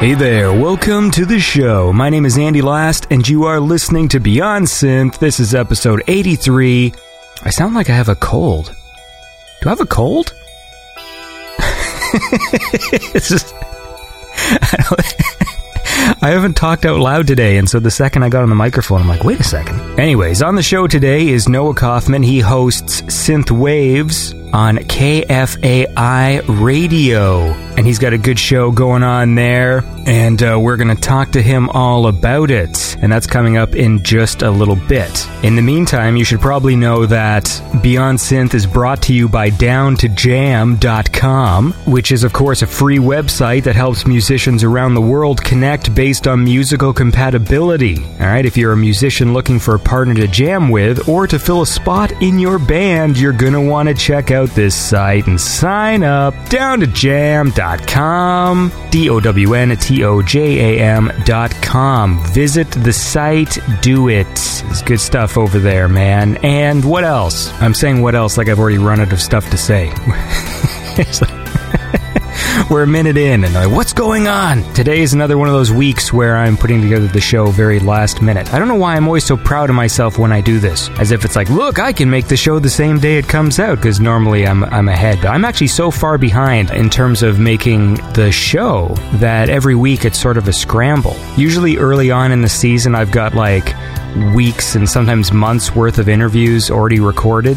Hey there, welcome to the show. My name is Andy Last, and you are listening to Beyond Synth. This is episode 83. I sound like I have a cold. Do I have a cold? it's just. I, I haven't talked out loud today, and so the second I got on the microphone, I'm like, wait a second. Anyways, on the show today is Noah Kaufman. He hosts Synth Waves on KFAI Radio. And he's got a good show going on there. And uh, we're going to talk to him all about it. And that's coming up in just a little bit. In the meantime, you should probably know that Beyond Synth is brought to you by downtojam.com, which is, of course, a free website that helps musicians around the world connect based on musical compatibility. All right, if you're a musician looking for a partner to jam with or to fill a spot in your band, you're going to want to check out this site and sign up downtojam.com, D O W N T O J A M.com. Visit the site, do it. It's good stuff over there, man. And what else? I'm saying what else like I've already run out of stuff to say. We're a minute in, and like, what's going on? Today is another one of those weeks where I'm putting together the show very last minute. I don't know why I'm always so proud of myself when I do this, as if it's like, look, I can make the show the same day it comes out, because normally I'm I'm ahead. But I'm actually so far behind in terms of making the show that every week it's sort of a scramble. Usually early on in the season, I've got like weeks and sometimes months worth of interviews already recorded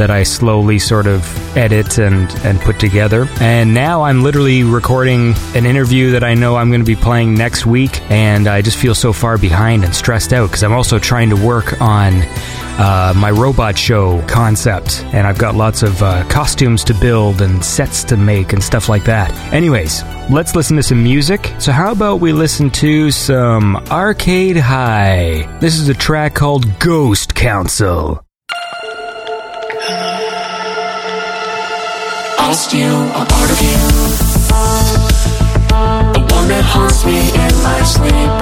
that I slowly sort of edit and, and put together. And now I'm literally recording an interview that I know I'm going to be playing next week, and I just feel so far behind and stressed out because I'm also trying to work on uh, my robot show concept, and I've got lots of uh, costumes to build and sets to make and stuff like that. Anyways, let's listen to some music. So, how about we listen to some Arcade High? This is a track called Ghost Council. I'll steal a part of you. The one that haunts me in my sleep.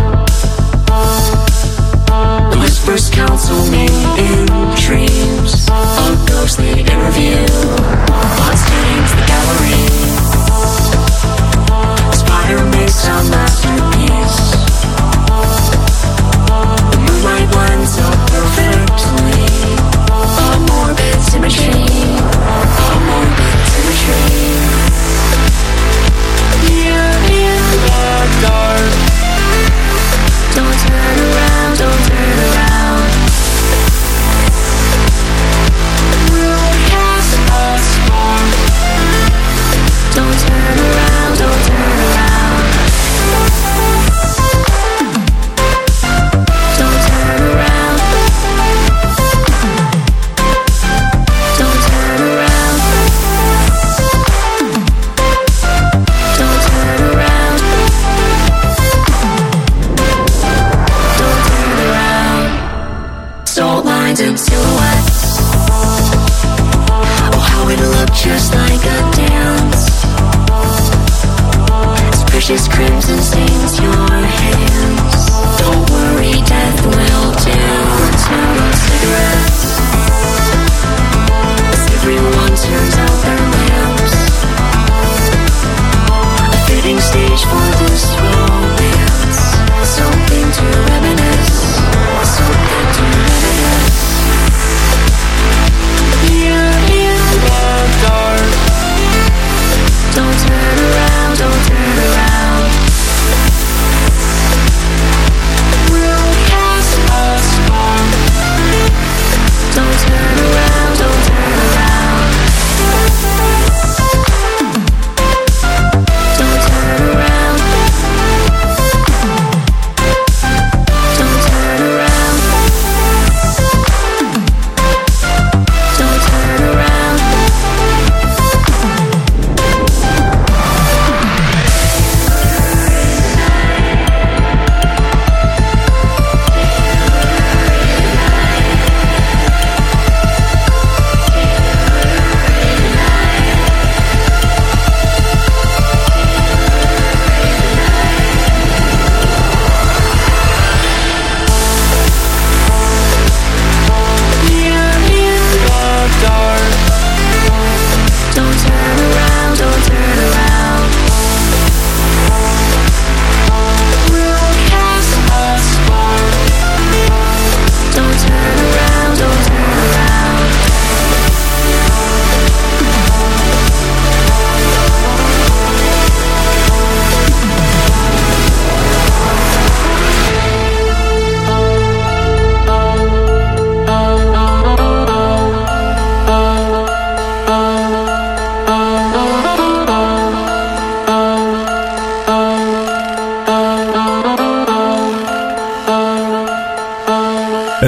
The whispers counsel me in dreams. A ghostly interview. Bloodstains the gallery. Spider makes a masterpiece. The moonlight blends so perfectly. A morbid symmetry symmetry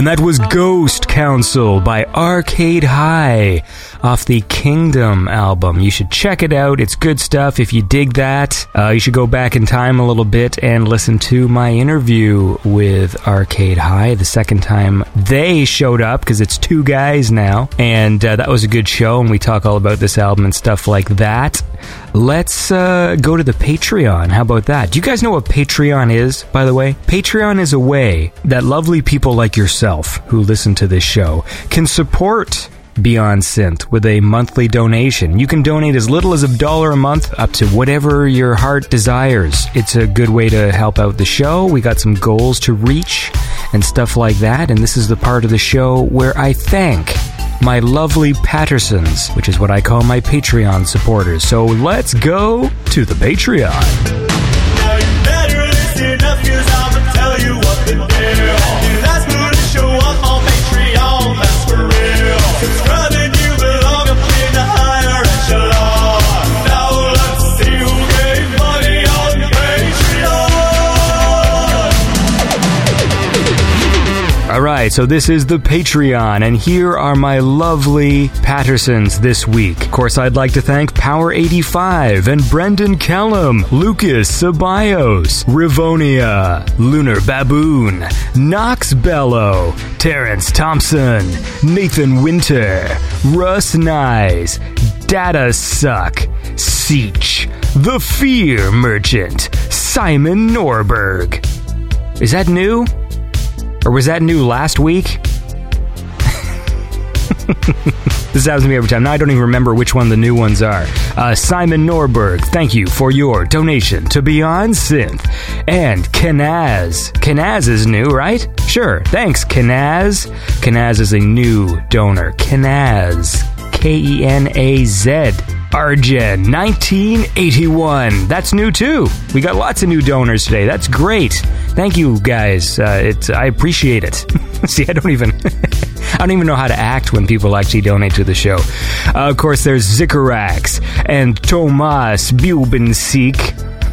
And that was Ghost Council by Arcade High off the Kingdom album. You should check it out. It's good stuff. If you dig that, uh, you should go back in time a little bit and listen to my interview with Arcade High the second time they showed up because it's two guys now. And uh, that was a good show. And we talk all about this album and stuff like that. Let's uh, go to the Patreon. How about that? Do you guys know what Patreon is, by the way? Patreon is a way that lovely people like yourself who listen to this show can support Beyond Synth with a monthly donation. You can donate as little as a dollar a month up to whatever your heart desires. It's a good way to help out the show. We got some goals to reach and stuff like that. And this is the part of the show where I thank my lovely Pattersons, which is what I call my Patreon supporters. So let's go to the Patreon. Right, so this is the Patreon, and here are my lovely Pattersons this week. Of course, I'd like to thank Power85 and Brendan Kellum, Lucas Ceballos, Rivonia, Lunar Baboon, Knox Bello, Terrence Thompson, Nathan Winter, Russ Nyes, Data Suck, Seach, The Fear Merchant, Simon Norberg. Is that new? Or was that new last week? this happens to me every time. Now I don't even remember which one the new ones are. Uh, Simon Norberg, thank you for your donation to Beyond Synth. And Kenaz. Kenaz is new, right? Sure. Thanks, Kenaz. Kenaz is a new donor. Kenaz. K E N A Z. Arjen 1981. That's new too. We got lots of new donors today. That's great. Thank you guys. Uh, it's I appreciate it. See, I don't even I don't even know how to act when people actually donate to the show. Uh, of course, there's Zikarax and Tomas Bubensik.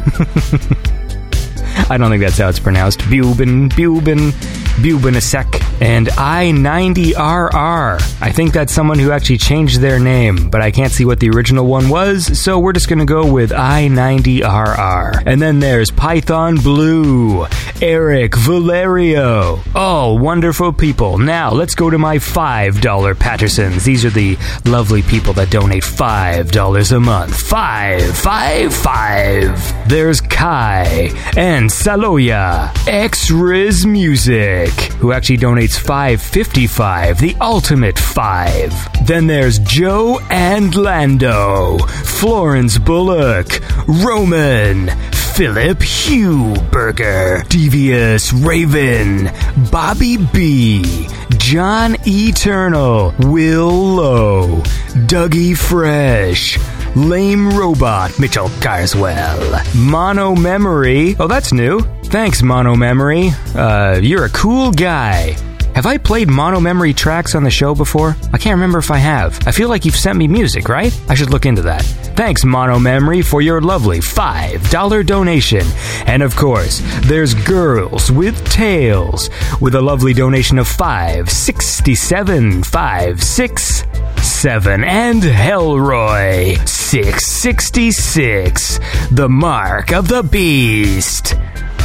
I don't think that's how it's pronounced. Buben, Buben, Bubenasek, and I90RR. I think that's someone who actually changed their name, but I can't see what the original one was, so we're just gonna go with I90RR. And then there's Python Blue, Eric Valerio. All wonderful people. Now, let's go to my $5 Pattersons. These are the lovely people that donate $5 a month. Five, five, five. There's Kai and Saloya, X-Riz Music, who actually donates 555, the ultimate five. Then there's Joe and Lando, Florence Bullock, Roman, Philip Huberger, Devious Raven, Bobby B, John Eternal, Will Lowe, Dougie Fresh, Lame Robot, Mitchell Carswell, Mono Memory. Oh, that's new. Thanks, Mono Memory. Uh, you're a cool guy. Have I played mono memory tracks on the show before? I can't remember if I have. I feel like you've sent me music, right? I should look into that. Thanks, Mono Memory, for your lovely $5 donation. And of course, there's Girls with Tails with a lovely donation of 567 567 and Hellroy 666 the mark of the beast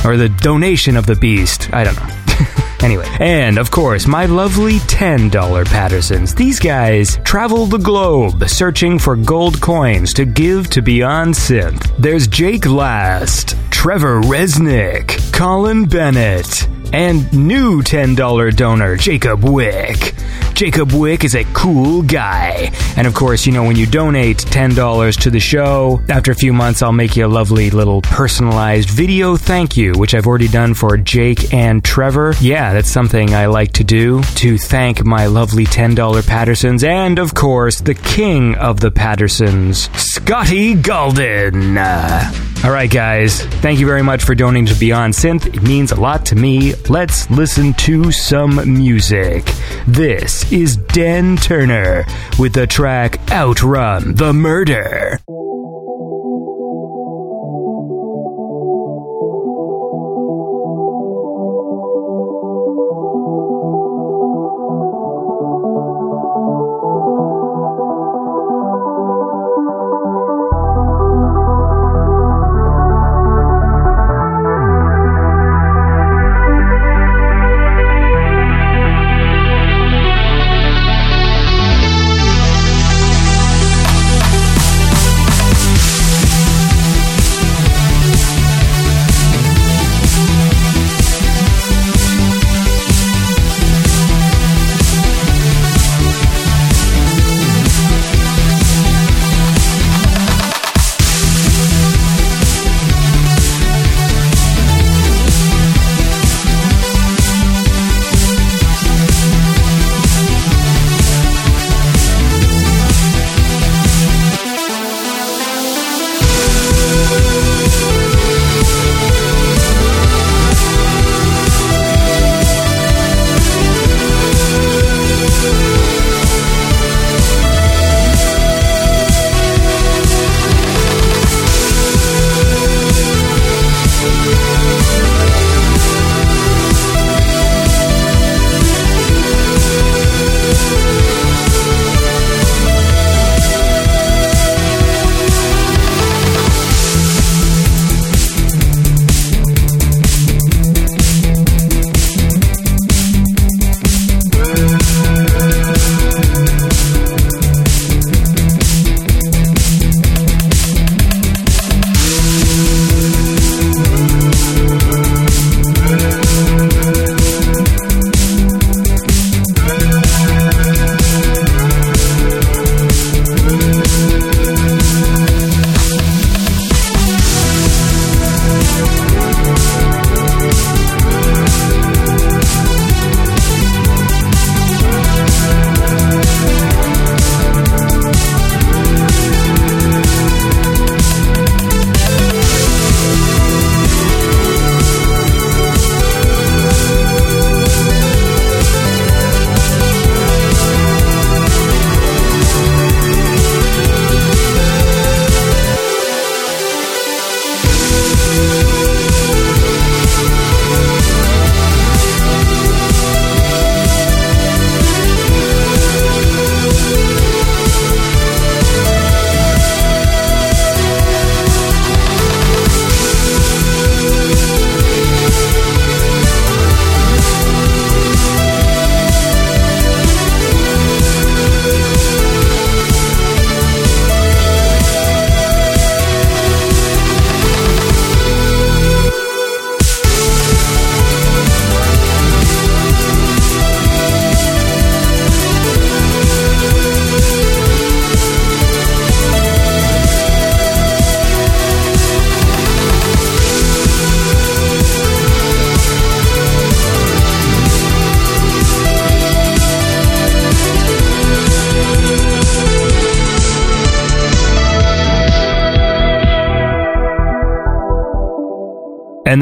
or the donation of the beast. I don't know. Anyway, and of course, my lovely $10 Pattersons. These guys travel the globe searching for gold coins to give to Beyond Synth. There's Jake Last, Trevor Resnick, Colin Bennett, and new $10 donor, Jacob Wick. Jacob Wick is a cool guy. And of course, you know, when you donate $10 to the show, after a few months, I'll make you a lovely little personalized video thank you, which I've already done for Jake and Trevor. Yeah, that's something I like to do to thank my lovely $10 Pattersons. And of course, the king of the Pattersons, Scotty Galden. All right, guys. Thank you very much for donating to Beyond Synth. It means a lot to me. Let's listen to some music. This is Den Turner with the track Outrun the Murder.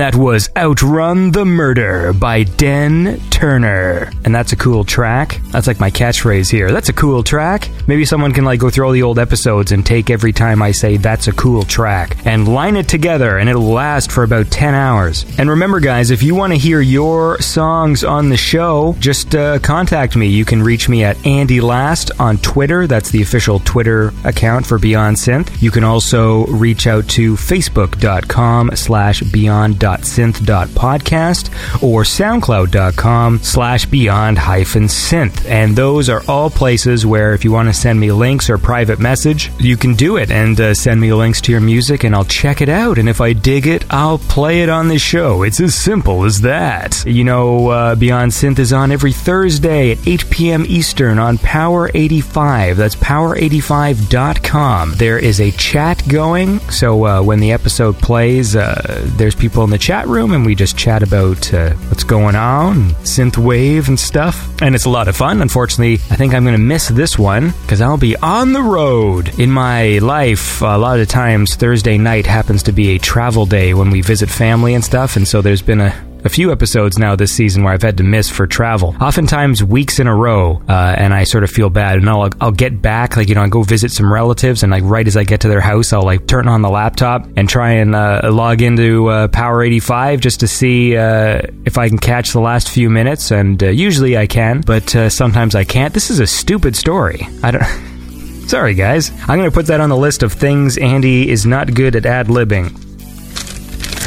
That was Outrun the Murder by Den Turner. And that's a cool track. That's like my catchphrase here. That's a cool track. Maybe someone can like go through all the old episodes and take every time I say that's a cool track and line it together and it'll last for about 10 hours. And remember guys, if you want to hear your songs on the show, just uh, contact me. You can reach me at Andy Last on Twitter. That's the official Twitter account for Beyond Synth. You can also reach out to facebook.com slash beyond.synth.podcast or soundcloud.com slash beyond hyphen synth. And those are all places where if you want to send me links or private message, you can do it and uh, send me links to your music and I'll check it out. And if I dig it, I'll play it on the show. It's as simple as that. You know, uh, Beyond Synth is on every Thursday at 8 p.m. Eastern on Power 85. That's power85.com. There is a chat going, so uh, when the episode plays, uh, there's people in the chat room and we just chat about uh, what's going on, synth wave and stuff. And it's a lot of fun. Unfortunately, I think I'm going to miss this one because I'll be on the road. In my life, a lot of times Thursday night happens to be a travel day when we visit family and stuff, and so there's been a a few episodes now this season where I've had to miss for travel. Oftentimes weeks in a row, uh, and I sort of feel bad. And I'll, I'll get back, like, you know, I go visit some relatives, and like right as I get to their house, I'll like turn on the laptop and try and uh, log into uh, Power 85 just to see uh, if I can catch the last few minutes. And uh, usually I can, but uh, sometimes I can't. This is a stupid story. I don't. Sorry, guys. I'm going to put that on the list of things Andy is not good at ad libbing.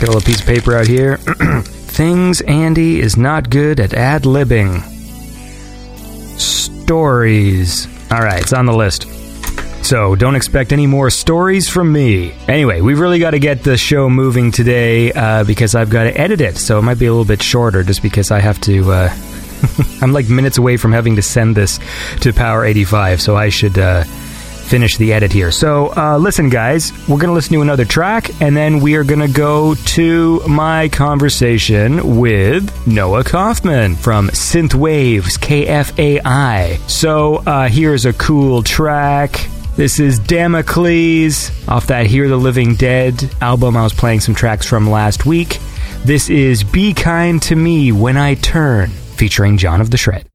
Get a little piece of paper out here. things Andy is not good at ad libbing. Stories. Alright, it's on the list. So don't expect any more stories from me. Anyway, we've really got to get the show moving today uh, because I've got to edit it. So it might be a little bit shorter just because I have to. Uh, I'm like minutes away from having to send this to Power 85, so I should. Uh, finish the edit here. So, uh, listen, guys, we're going to listen to another track, and then we are going to go to my conversation with Noah Kaufman from Synthwaves KFAI. So, uh, here's a cool track. This is Damocles off that Hear the Living Dead album I was playing some tracks from last week. This is Be Kind to Me When I Turn, featuring John of the Shred.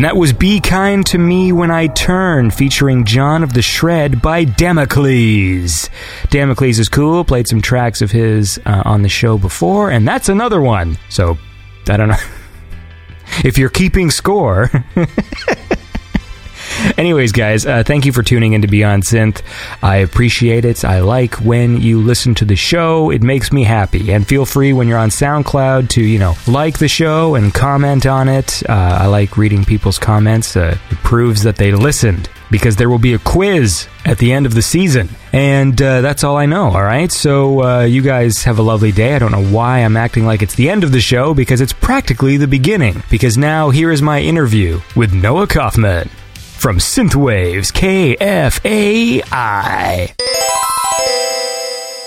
And that was Be Kind to Me When I Turn, featuring John of the Shred by Damocles. Damocles is cool, played some tracks of his uh, on the show before, and that's another one. So, I don't know. if you're keeping score. Anyways, guys, uh, thank you for tuning in to Beyond Synth. I appreciate it. I like when you listen to the show. It makes me happy. And feel free when you're on SoundCloud to, you know, like the show and comment on it. Uh, I like reading people's comments. Uh, it proves that they listened because there will be a quiz at the end of the season. And uh, that's all I know, all right? So uh, you guys have a lovely day. I don't know why I'm acting like it's the end of the show because it's practically the beginning. Because now here is my interview with Noah Kaufman from Synthwaves KFAI.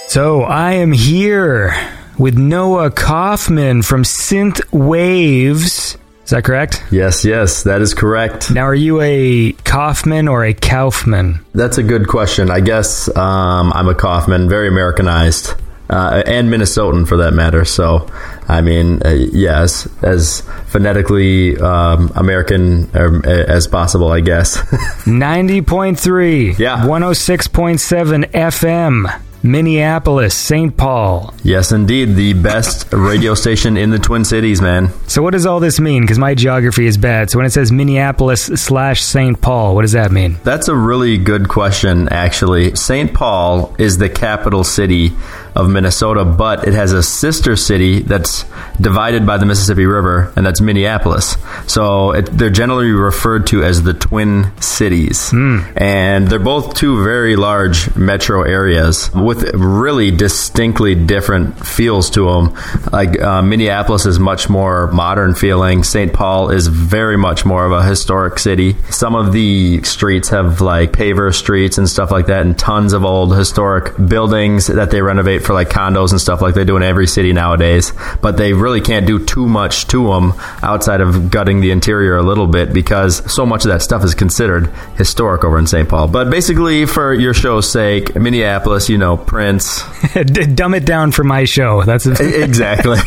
So I am here with Noah Kaufman from Synthwaves. Is that correct? Yes, yes, that is correct. Now, are you a Kaufman or a Kaufman? That's a good question. I guess um, I'm a Kaufman, very Americanized, uh, and Minnesotan for that matter. So, I mean, uh, yes, as phonetically um, American um, as possible, I guess. 90.3. Yeah. 106.7 FM. Minneapolis, St. Paul. yes, indeed, the best radio station in the Twin Cities, man. So, what does all this mean? Because my geography is bad. So, when it says Minneapolis slash St. Paul, what does that mean? That's a really good question, actually. St. Paul is the capital city of Minnesota, but it has a sister city that's divided by the Mississippi River, and that's Minneapolis. So it, they're generally referred to as the Twin Cities. And they're both two very large metro areas with really distinctly different feels to them. Like uh, Minneapolis is much more modern feeling, St. Paul is very much more of a historic city. Some of the streets have like paver streets and stuff like that, and tons of old historic buildings that they renovate for like condos and stuff like they do in every city nowadays. But they really can't do too much to them outside of gutting the interior a little bit because so much of that stuff is considered historic over in St. Paul. But basically, for your show's sake, Minneapolis, you know, Prince. Dumb it down for my show. That's exactly.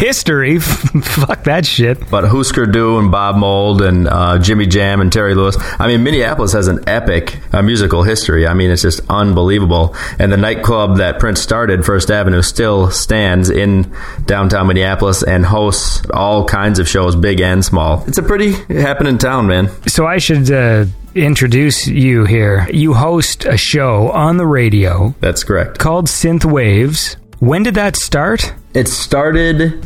history. Fuck that shit. But Husker Du and Bob Mould and uh, Jimmy Jam and Terry Lewis. I mean, Minneapolis has an epic uh, musical history. I mean, it's just unbelievable. And the nightclub that Prince started, First Avenue, still stands in downtown Minneapolis and hosts all kinds of shows, big and small. It's a pretty happening town, man. So I should uh, introduce you here. You host a show on the radio That's correct. called Synth Waves. When did that start? It started,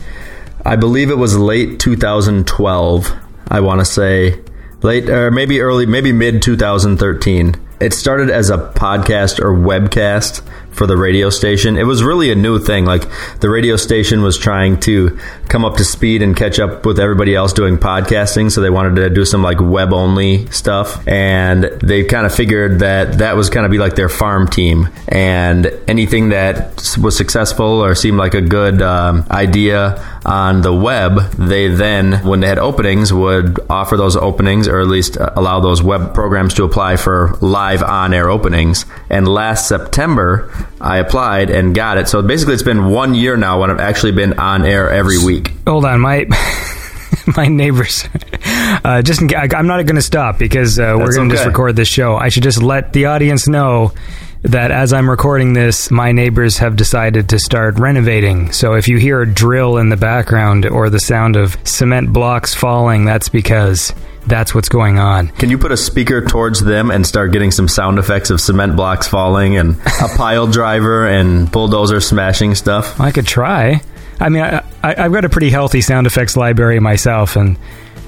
I believe it was late 2012. I want to say late or maybe early, maybe mid 2013. It started as a podcast or webcast for the radio station. It was really a new thing. Like the radio station was trying to come up to speed and catch up with everybody else doing podcasting. So they wanted to do some like web only stuff. And they kind of figured that that was kind of be like their farm team. And anything that was successful or seemed like a good um, idea on the web, they then, when they had openings, would offer those openings or at least uh, allow those web programs to apply for live on air openings. And last September, I applied and got it. So basically, it's been one year now when I've actually been on air every week. Hold on, my my neighbors. Uh, just in, I'm not going to stop because uh, we're going to just record this show. I should just let the audience know that as I'm recording this, my neighbors have decided to start renovating. So if you hear a drill in the background or the sound of cement blocks falling, that's because that's what's going on. Can you put a speaker towards them and start getting some sound effects of cement blocks falling and a pile driver and bulldozer smashing stuff? I could try. I mean, I, I, I've got a pretty healthy sound effects library myself, and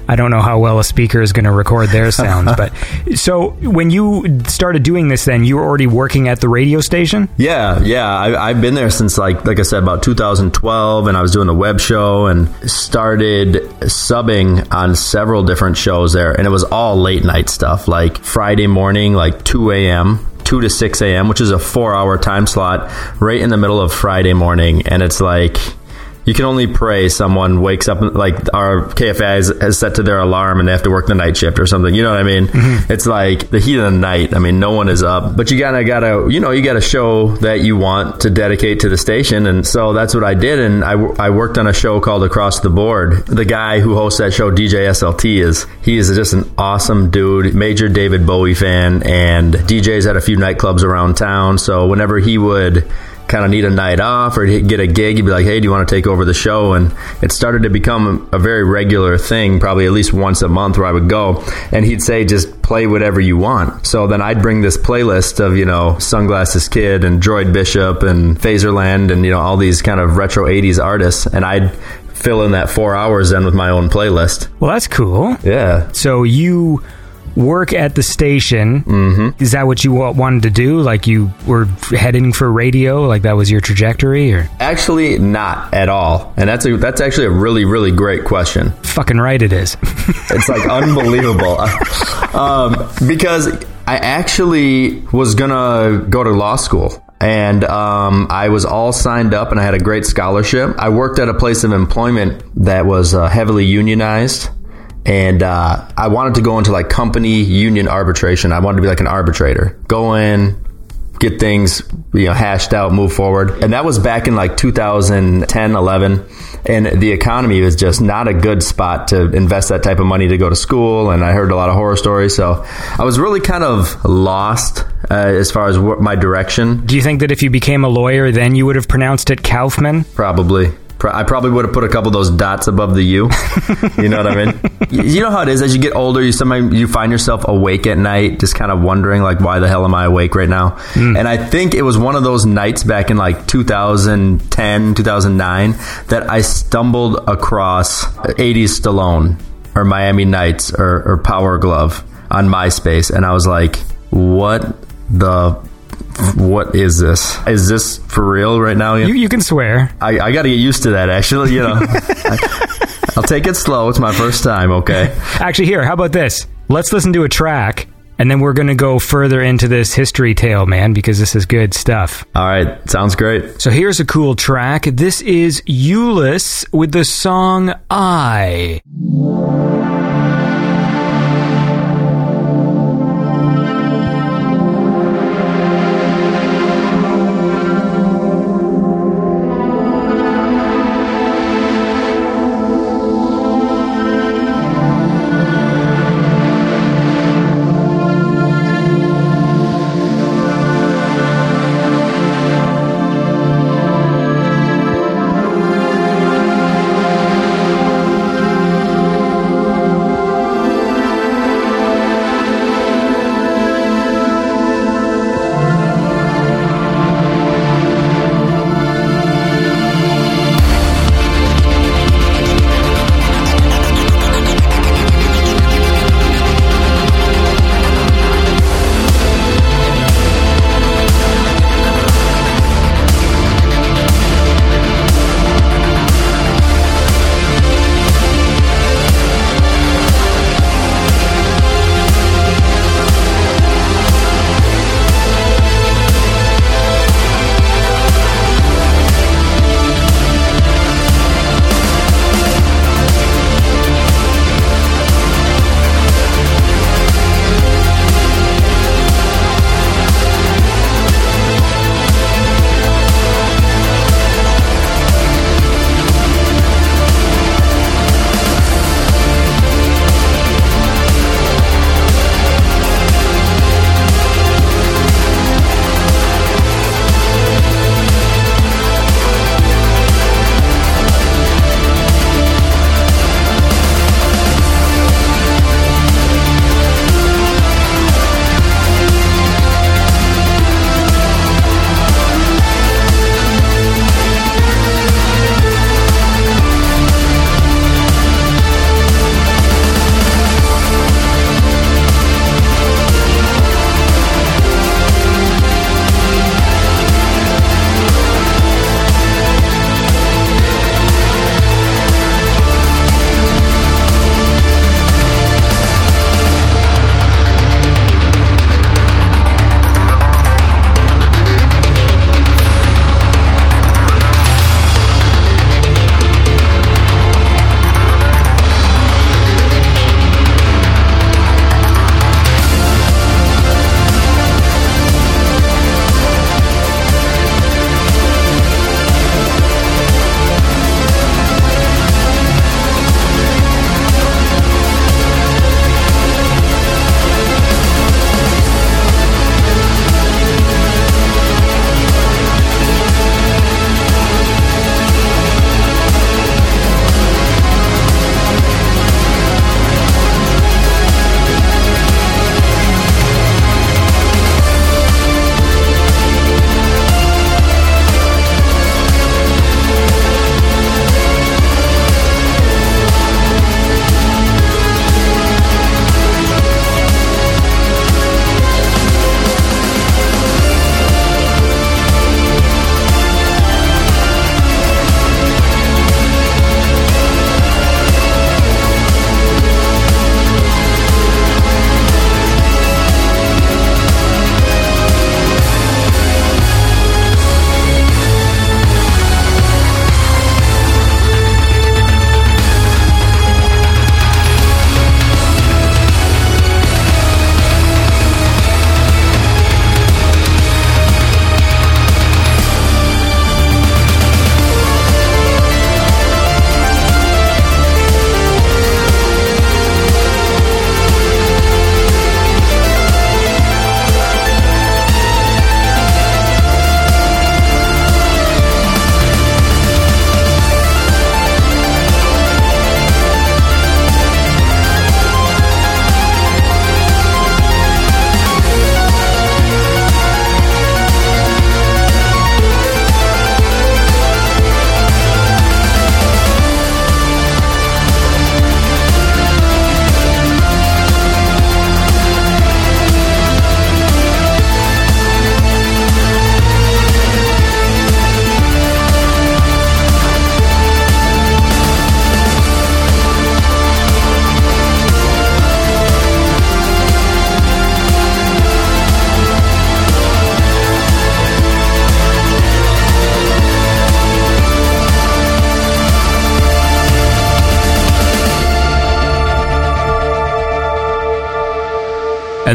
I don't know how well a speaker is going to record their sounds. but so when you started doing this, then you were already working at the radio station. Yeah, yeah. I, I've been there since like like I said about 2012, and I was doing the web show and started subbing on several different shows there, and it was all late night stuff, like Friday morning, like 2 a.m. 2 to 6 a.m., which is a four hour time slot right in the middle of Friday morning. And it's like, you can only pray someone wakes up like our KFAI has, has set to their alarm and they have to work the night shift or something. You know what I mean? Mm-hmm. It's like the heat of the night. I mean, no one is up, but you gotta gotta you know you gotta show that you want to dedicate to the station, and so that's what I did. And I, I worked on a show called Across the Board. The guy who hosts that show, DJ SLT, is he is just an awesome dude, major David Bowie fan, and DJs at a few nightclubs around town. So whenever he would kind of need a night off or get a gig, you'd be like, "Hey, do you want to take over the show?" And it started to become a very regular thing, probably at least once a month, where I would go, and he'd say, "Just play whatever you want." So then I'd bring this playlist of you know Sunglasses Kid and Droid Bishop and Phaserland and you know all these kind of retro '80s artists, and I'd fill in that four hours then with my own playlist. Well, that's cool. Yeah. So you work at the station. Mm-hmm. Is that what you wanted to do? Like you were heading for radio? Like that was your trajectory? Or Actually, not at all. And that's a, that's actually a really really great question. fucking right it is. It's like unbelievable. um, because I actually was gonna go to law school. And um, I was all signed up, and I had a great scholarship. I worked at a place of employment that was uh, heavily unionized, and uh, I wanted to go into like company union arbitration. I wanted to be like an arbitrator. Go in, get things you know hashed out move forward and that was back in like 2010 11 and the economy was just not a good spot to invest that type of money to go to school and i heard a lot of horror stories so i was really kind of lost uh, as far as my direction Do you think that if you became a lawyer, then you would have pronounced it Kaufman? Probably. I probably would have put a couple of those dots above the U. you know what I mean? You know how it is as you get older. You sometimes you find yourself awake at night, just kind of wondering like, why the hell am I awake right now? Hmm. And I think it was one of those nights back in like 2010, 2009 that I stumbled across 80s Stallone or Miami Nights or, or Power Glove on MySpace, and I was like, what the. What is this? Is this for real right now? You, you can swear. I, I got to get used to that. Actually, you know, I, will take it slow. It's my first time. Okay. Actually, here, how about this? Let's listen to a track, and then we're going to go further into this history tale, man, because this is good stuff. All right. Sounds great. So here's a cool track. This is Euless with the song I.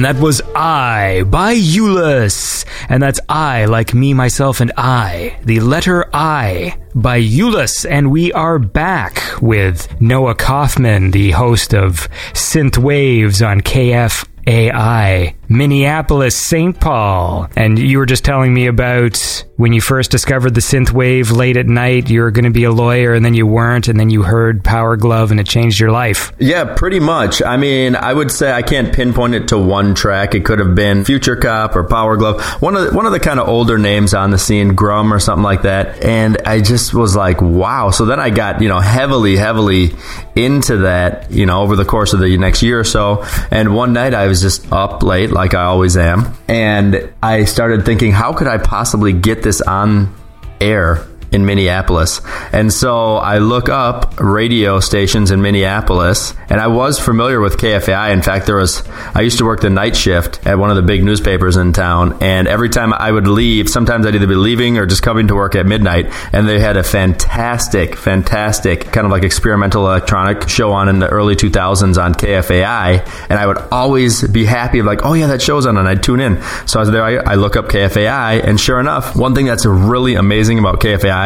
And that was I by Euless. And that's I, like me, myself, and I. The letter I by Euless. And we are back with Noah Kaufman, the host of Synth Waves on KFAI, Minneapolis, St. Paul. And you were just telling me about when you first discovered the synth wave late at night, you were going to be a lawyer and then you weren't, and then you heard Power Glove and it changed your life. Yeah, pretty much. I mean, I would say I can't pinpoint it to one track. It could have been Future Cop or Power Glove, one of the, one of the kind of older names on the scene, Grum or something like that. And I just was like, wow. So then I got you know heavily, heavily into that, you know, over the course of the next year or so. And one night I was just up late, like I always am, and I started thinking, how could I possibly get this on air in Minneapolis. And so I look up radio stations in Minneapolis, and I was familiar with KFAI. In fact, there was I used to work the night shift at one of the big newspapers in town, and every time I would leave, sometimes I'd either be leaving or just coming to work at midnight, and they had a fantastic, fantastic kind of like experimental electronic show on in the early 2000s on KFAI, and I would always be happy like, oh yeah, that show's on, and I'd tune in. So I was there, I, I look up KFAI, and sure enough, one thing that's really amazing about KFAI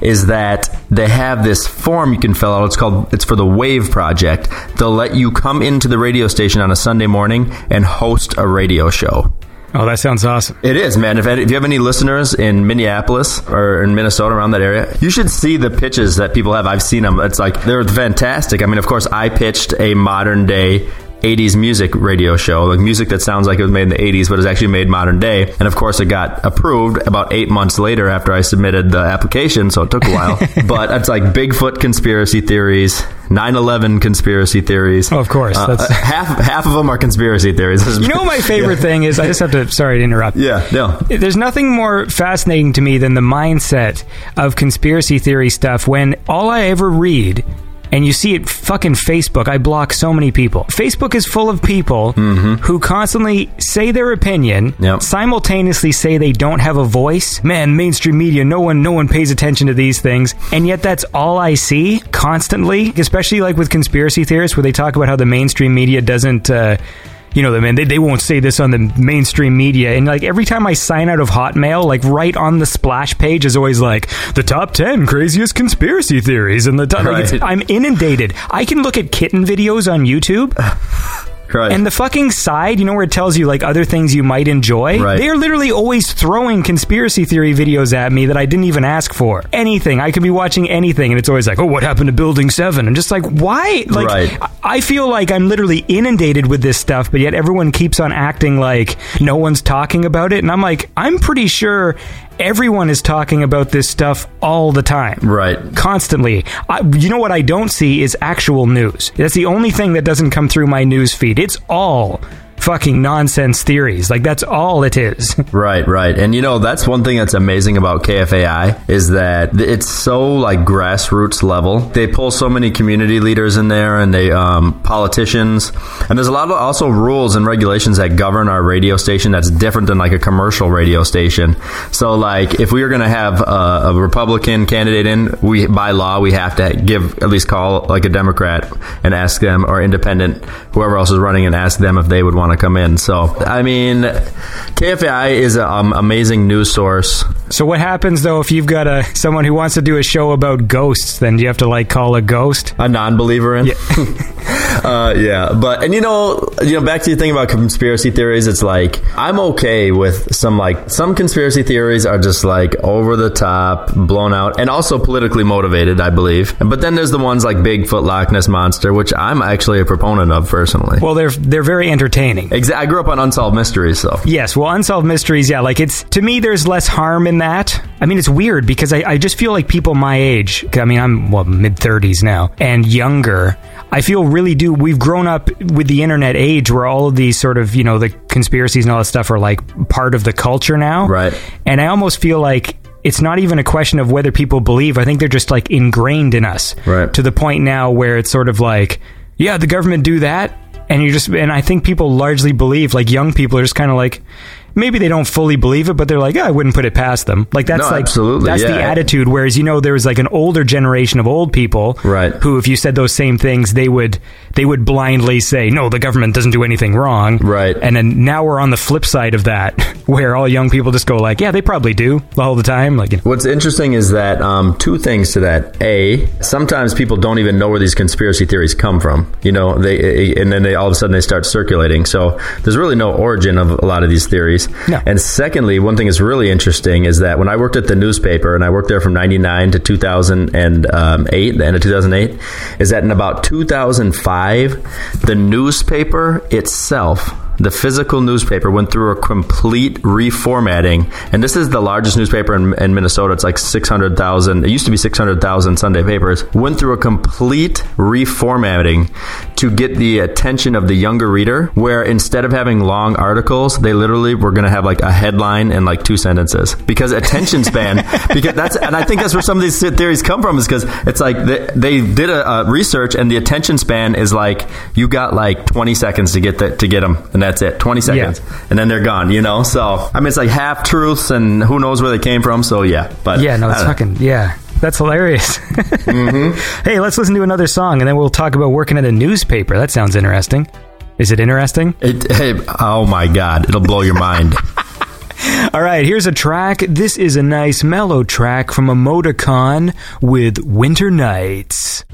is that they have this form you can fill out. It's called it's for the Wave Project. They'll let you come into the radio station on a Sunday morning and host a radio show. Oh, that sounds awesome. It is, man. If, if you have any listeners in Minneapolis or in Minnesota around that area, you should see the pitches that people have. I've seen them. It's like they're fantastic. I mean, of course, I pitched a modern day 80s music radio show, like music that sounds like it was made in the 80s, but is actually made modern day. And of course, it got approved about eight months later after I submitted the application, so it took a while. but it's like Bigfoot conspiracy theories, 9/11 conspiracy theories. Oh, of course. Uh, That's- uh, half half of them are conspiracy theories. You know, my favorite thing is I just have to. Sorry to interrupt. Yeah, no. There's nothing more fascinating to me than the mindset of conspiracy theory stuff when all I ever read. And you see it fucking Facebook. I block so many people. Facebook is full of people who constantly say their opinion, Yep. simultaneously say they don't have a voice. Man, mainstream media, no one no one pays attention to these things. And yet that's all I see constantly, especially like with conspiracy theorists where they talk about how the mainstream media doesn't uh, you know, man, they, they won't say this on the mainstream media. And like every time I sign out of Hotmail, like right on the splash page is always like the top 10 craziest conspiracy theories. And the top, like. I'm inundated. I can look at kitten videos on YouTube. Right. And the fucking side, you know, where it tells you like other things you might enjoy, Right. they are literally always throwing conspiracy theory videos at me that I didn't even ask for. Anything. I could be watching anything, and it's always like, oh, what happened to Building 7? I'm just like, why? Like, Right. I feel like I'm literally inundated with this stuff, but yet everyone keeps on acting like no one's talking about it. And I'm like, I'm pretty sure everyone is talking about this stuff all the time right. constantly. I, you know what I don't see is actual news. That's the only thing that doesn't come through my news feed. It's all fucking nonsense theories. Like that's all it is. Right, right. And you know, that's one thing that's amazing about KFAI is that it's so like grassroots level. They pull so many community leaders in there and they um, politicians. And there's a lot of also rules and regulations that govern our radio station that's different than like a commercial radio station. So like if we are going to have a, a Republican candidate in, we by law we have to give at least call like a Democrat and ask them or independent whoever else is running and ask them if they would want to come in. So I mean, KFAI is an um, amazing news source. so what happens though if you've got a someone who wants to do a show about ghosts? Then do you have to like call a ghost? A non-believer in, uh, yeah. But and you know, you know, back to the thing about conspiracy theories. It's like I'm okay with some like some conspiracy theories are just like over the top, blown out, and also politically motivated. I believe. But then there's the ones like Bigfoot, Loch Ness monster, which I'm actually a proponent of personally. Well, they're they're very entertaining. Exa- I grew up on unsolved mysteries, so Yes, well, unsolved mysteries, yeah, like it's to me, there's less harm in that. I mean, it's weird because I, I just feel like people my age, I mean, I'm well mid 30s now and younger. I feel really do. We've grown up with the internet age where all of these sort of you know the conspiracies and all that stuff are like part of the culture now, Right. And I almost feel like. It's not even a question of whether people believe. I think they're just like ingrained in us Right. to the point now where it's sort of like, yeah, the government do that, and you just and I think people largely believe, like young people are just kind of like, maybe they don't fully believe it, but they're like, "Yeah, I wouldn't put it past them. Like that's No, like absolutely, that's the attitude. Whereas you know there was like an older generation of old people, Right. Who, if you said those same things, they would they would blindly say, "No, the government doesn't do anything wrong." Right. And then now we're on the flip side of that, where all young people just go like, "Yeah, they probably do all the time." Like, you know, What's interesting is that um, two things to that. A, sometimes people don't even know where these conspiracy theories come from. You know, they and then they all of a sudden they start circulating. So there's really no origin of a lot of these theories. No. And secondly, one thing that's really interesting is that when I worked at the newspaper, and I worked there from '99 to 2008, the end of 2008, is that in about 2005, the newspaper itself the physical newspaper went through a complete reformatting, and this is the largest newspaper in, in Minnesota. It's like six hundred thousand. It used to be six hundred thousand Sunday papers. Went through a complete reformatting to get the attention of the younger reader. Where instead of having long articles, they literally were going to have like a headline and like two sentences because attention span. because that's and I think that's where some of these theories come from is because it's like they, they did a, a research and the attention span is like you got like twenty seconds to get that to get them and that's it 20 seconds and then they're gone you know so i mean it's like half truths and who knows where they came from so yeah but yeah, no, it's fucking yeah. That's hilarious. Mm-hmm. Hey, let's listen to another song, and then we'll talk about working at a newspaper. That sounds interesting. Is it interesting? it, hey, oh my god it'll blow your mind All right, here's a track. This is a nice mellow track from Emoticon with Winter Nights.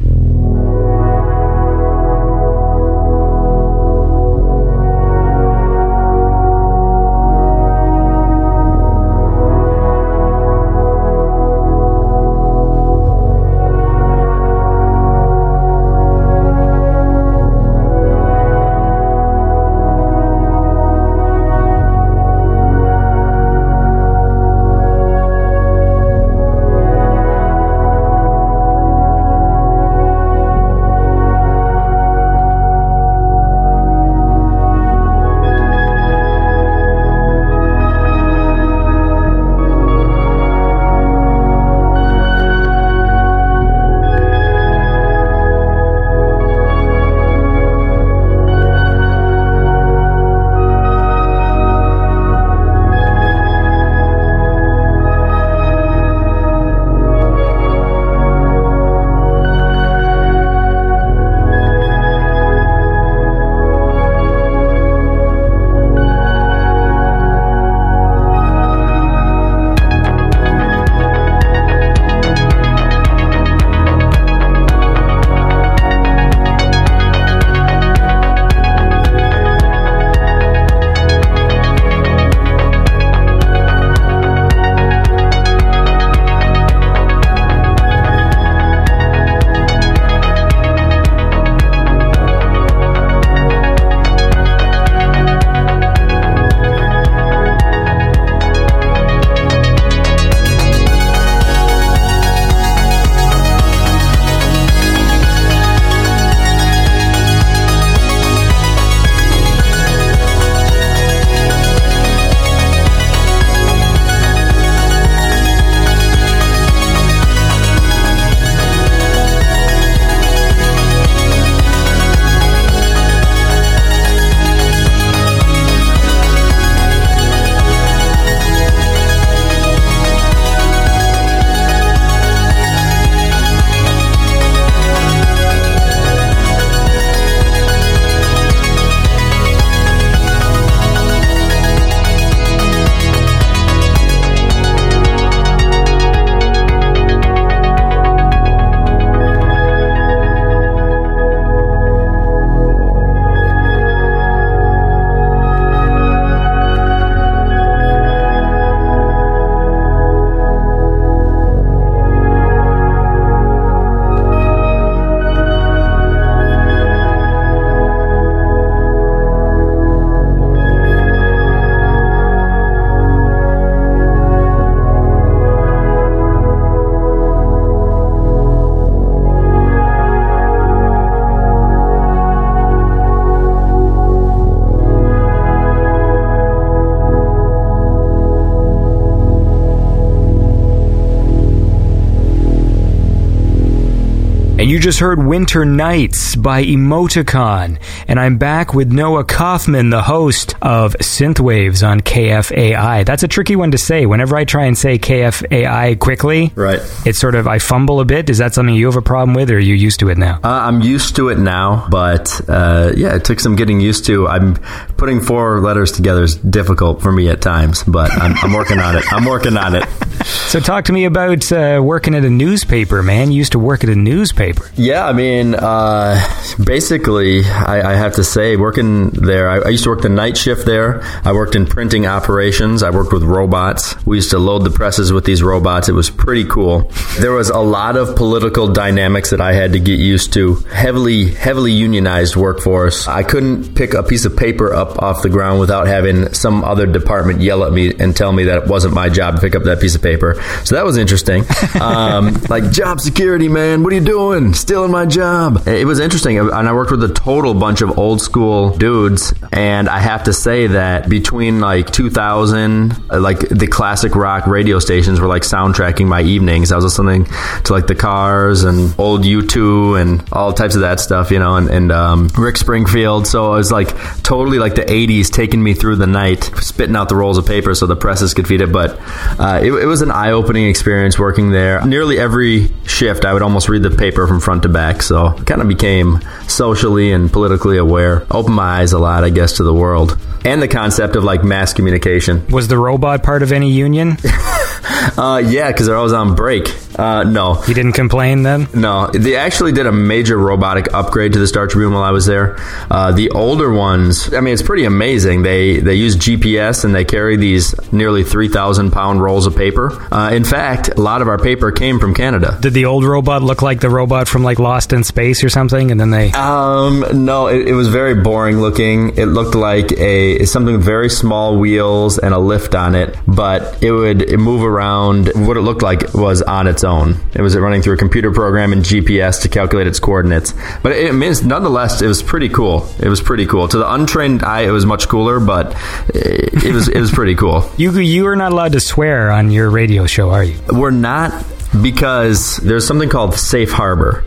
You just heard Winter Nights by Emoticon. And I'm back with Noah Kaufman, the host of Synthwaves on KFAI. That's a tricky one to say. Whenever I try and say KFAI quickly, Right. it's sort of, I fumble a bit. Is that something you have a problem with, or are you used to it now? Uh, I'm used to it now, but uh, yeah, it took some getting used to. I'm putting four letters together is difficult for me at times, but I'm, I'm working on it. I'm working on it. So, talk to me about uh, working at a newspaper, man. You used to work at a newspaper. Yeah, I mean, uh, basically, I, I have to say, working there, I, I used to work the night shift there. I worked in printing operations. I worked with robots. We used to load the presses with these robots. It was pretty cool. There was a lot of political dynamics that I had to get used to. Heavily, heavily unionized workforce. I couldn't pick a piece of paper up off the ground without having some other department yell at me and tell me that it wasn't my job to pick up that piece of paper. So that was interesting. Um, like job security, man. What are you doing? Stealing my job. It was interesting, and I worked with a total bunch of old school dudes. And I have to say that between like 2000, uh, like the classic rock radio stations were like soundtracking my evenings. I was listening to like the Cars and old U2 and all types of that stuff, you know, and, and um, Rick Springfield. So it was like totally like the 80s taking me through the night, spitting out the rolls of paper so the presses could feed it. But uh, it, it was an eye opening experience working there. Nearly every shift, I would almost read the paper from front to back. So kind of became socially and politically aware. Opened my eyes a lot, I guess, to the world. And the concept of like mass communication. Was the robot part of any union? Uh, yeah, because they're always on break. Uh, no, You didn't complain then? No, they actually did a major robotic upgrade to the Star Tribune while I was there. Uh, the older ones, I mean, it's pretty amazing. They they use GPS and they carry these nearly three thousand pound rolls of paper. Uh, in fact, a lot of our paper came from Canada. Did the old robot look like the robot from like Lost in Space or something? And then they. Um, no, it, it was very boring looking. It looked like a something with very small wheels and a lift on it, but it would move around. What it looked like was on its own. It was running through a computer program and GPS to calculate its coordinates. But it, I mean, it's- nonetheless, it was pretty cool. It was pretty cool. To the untrained eye, it was much cooler, but it, it was it was pretty cool. You you are not allowed to swear on your radio show, are you? We're not because there's something called safe harbor.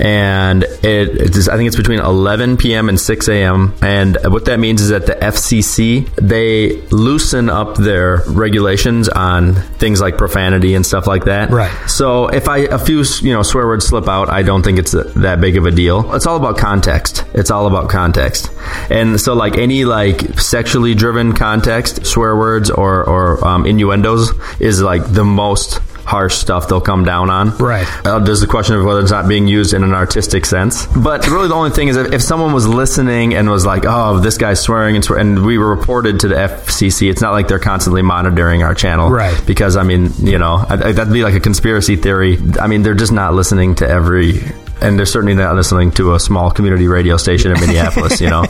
And it, is, I think it's between 11 p.m. and 6 a.m. And what that means is that the FCC they loosen up their regulations on things like profanity and stuff like that. Right. So if I a few you know swear words slip out, I don't think it's that big of a deal. It's all about context. It's all about context. And so like any like sexually driven context, swear words or or um, innuendos is like the most harsh stuff they'll come down on. Right. Uh, there's the question of whether it's not being used in an artistic sense. But really, the only thing is if, if someone was listening and was like, "Oh, this guy's swearing," and, swear, and we were reported to the FCC, it's not like they're constantly monitoring our channel, Right. Because I mean, you know, I, I, that'd be like a conspiracy theory. I mean, they're just not listening to every. And they're certainly not listening to a small community radio station in Minneapolis, you know.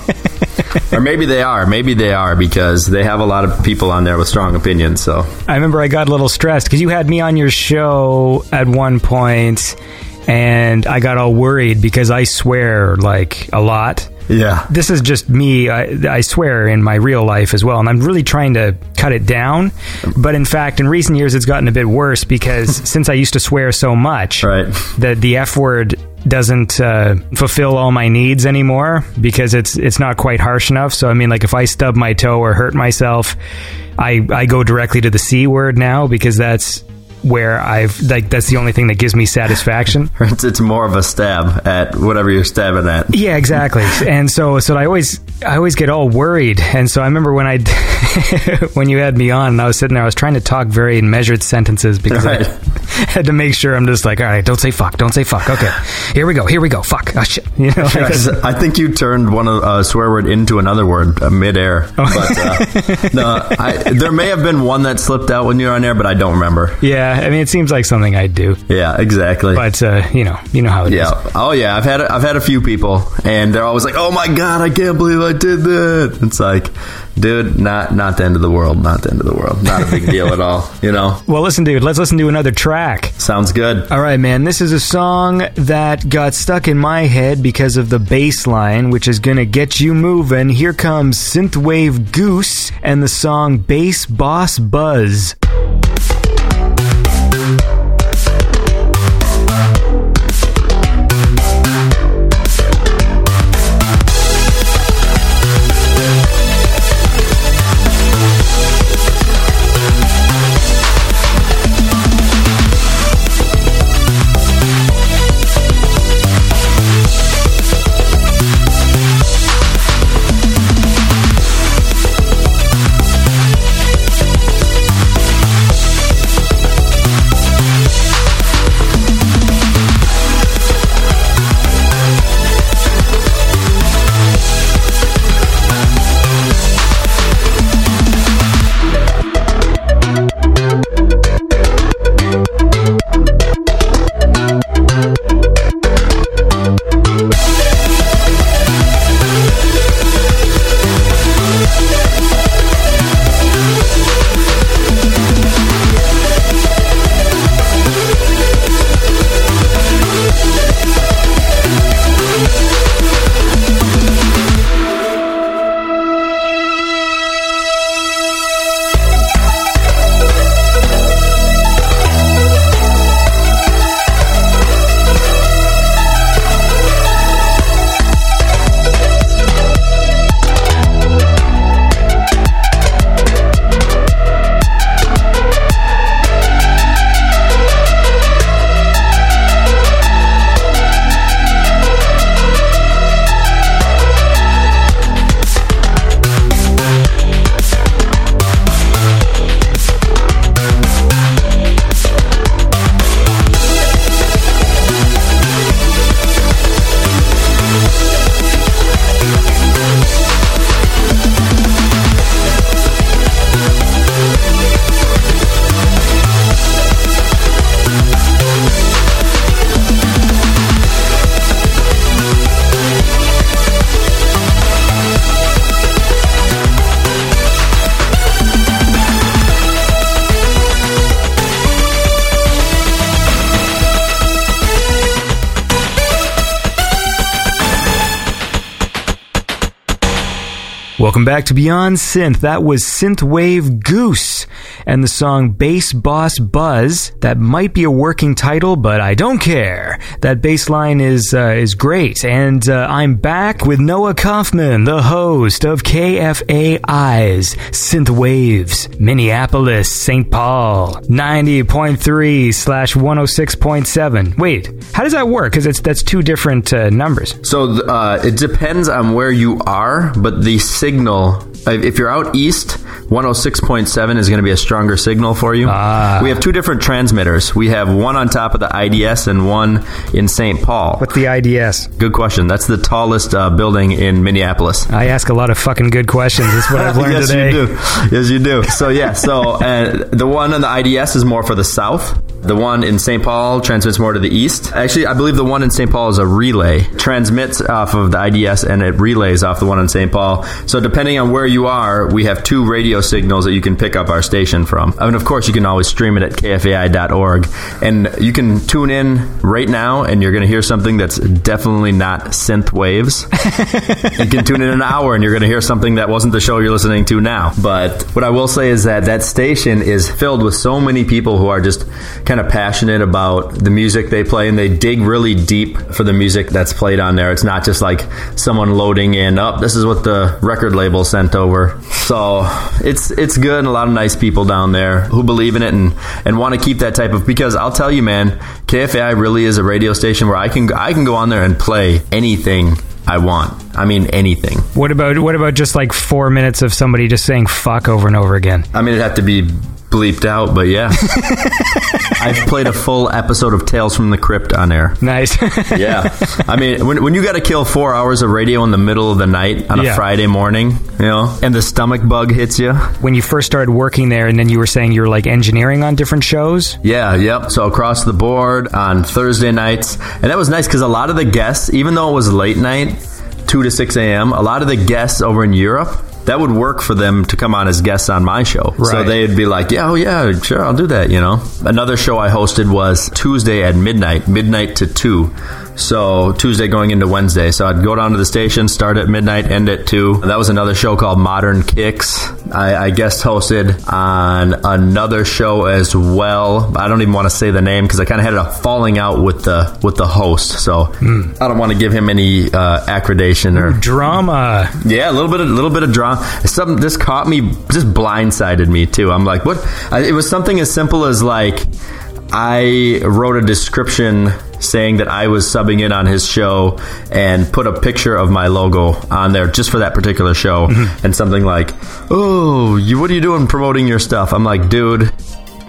or maybe they are. Maybe they are because they have a lot of people on there with strong opinions. So I remember I got a little stressed because you had me on your show at one point, and I got all worried because I swear like a lot. yeah, This is just me. I, I swear in my real life as well, and I'm really trying to cut it down. But in fact, in recent years, it's gotten a bit worse because since I used to swear so much, Right. the the F word doesn't uh, fulfill all my needs anymore because it's it's not quite harsh enough. So I mean, like if I stub my toe or hurt myself, I I go directly to the C word now because that's where I've like that's the only thing that gives me satisfaction. it's, it's more of a stab at whatever you're stabbing at. Yeah, exactly. and so, so I always, I always get all worried. And so I remember when I, when you had me on, and I was sitting there, I was trying to talk very measured sentences because Right. I had to make sure I'm just like, all right, don't say fuck, don't say fuck. Okay, here we go, here we go, fuck. Oh, shit. You know, I think you turned one of a swear word into another word uh, midair. But uh, no, I, there may have been one that slipped out when you were on air, but I don't remember. yeah. I mean, it seems like something I'd do, Yeah, exactly. but uh, you know, you know how it is. yeah. Oh yeah. I've had I've had a few people, and they're always like, "Oh my god, I can't believe I did that." It's like, dude, not not the end of the world. Not the end of the world. Not a big deal at all. You know. Well, listen, dude, let's listen to another track. Sounds good. All right, man. This is a song that got stuck in my head because of the bass line, which is going to get you moving. Here comes Synthwave Goose and the song Bass Boss Buzz. Back to Beyond Synth. That was Synthwave Goose and the song Bass Boss Buzz. That might be a working title, but I don't care. That bass line is uh, is great, and uh, I'm back with Noah Kaufman, the host of KFAI's Synthwaves, Minneapolis, St. Paul, ninety point three slash one hundred six point seven. Wait, how does that work? Because it's that's two different uh, numbers. So uh, it depends on where you are, but the signal, if you're out east, 106.7 is going to be a stronger signal for you. Ah. We have two different transmitters. We have one on top of the IDS and one in St. Paul. What's the IDS? Good question. That's the tallest uh, building in Minneapolis. I ask a lot of fucking good questions. That's what I've learned yes, today. you do. Yes, you do. So yeah, so uh, the one on the IDS is more for the south. The one in St. Paul transmits more to the east. Actually, I believe the one in St. Paul is a relay. Transmits off of the IDS and it relays off the one in St. Paul. So depending on where you are, we have two radio signals that you can pick up our station from. I And of course, you can always stream it at kfai.org. And you can tune in right now and you're going to hear something that's definitely not synth waves. you can tune in an hour and you're going to hear something that wasn't the show you're listening to now. But what I will say is that that station is filled with so many people who are just kind of passionate about the music they play and they dig really deep for the music that's played on there. It's not just like someone loading in, up. oh, this is what the record label sent over. So it's it's good and a lot of nice people down there who believe in it and, and want to keep that type of because I'll tell you man, KFAI really is a radio station where I can I can go on there and play anything I want. I mean anything. What about what about just like four minutes of somebody just saying fuck over and over again? I mean it'd have to be bleeped out, but yeah. I've played a full episode of Tales from the Crypt on air. Nice. Yeah. I mean, when, when you got to kill four hours of radio in the middle of the night on a Yeah. Friday morning, you know, and the stomach bug hits you. when you first started working there, and then you were saying you were like engineering on different shows. Yeah, yep. So across the board on Thursday nights. And that was nice because a lot of the guests, even though it was late night, 2 to 6 a.m., a lot of the guests over in Europe, that would work for them to come on as guests on my show. So they'd be like, yeah, oh, yeah, sure, I'll do that, you know. Another show I hosted was Tuesday at midnight, midnight to 2. So Tuesday going into Wednesday. So I'd go down to the station, start at midnight, end at 2. That was another show called Modern Kicks. I, I guest hosted on another show as well. I don't even want to say the name because I kind of had a falling out with the with the host. So I don't want to give him any uh, accreditation or Drama. yeah, a little bit, a little bit of drama. Something just caught me, just blindsided me too. I'm like, what? I, it was something as simple as like, I wrote a description saying that I was subbing in on his show and put a picture of my logo on there just for that particular show, mm-hmm. and something like, "Oh, you, what are you doing promoting your stuff?" I'm like, dude.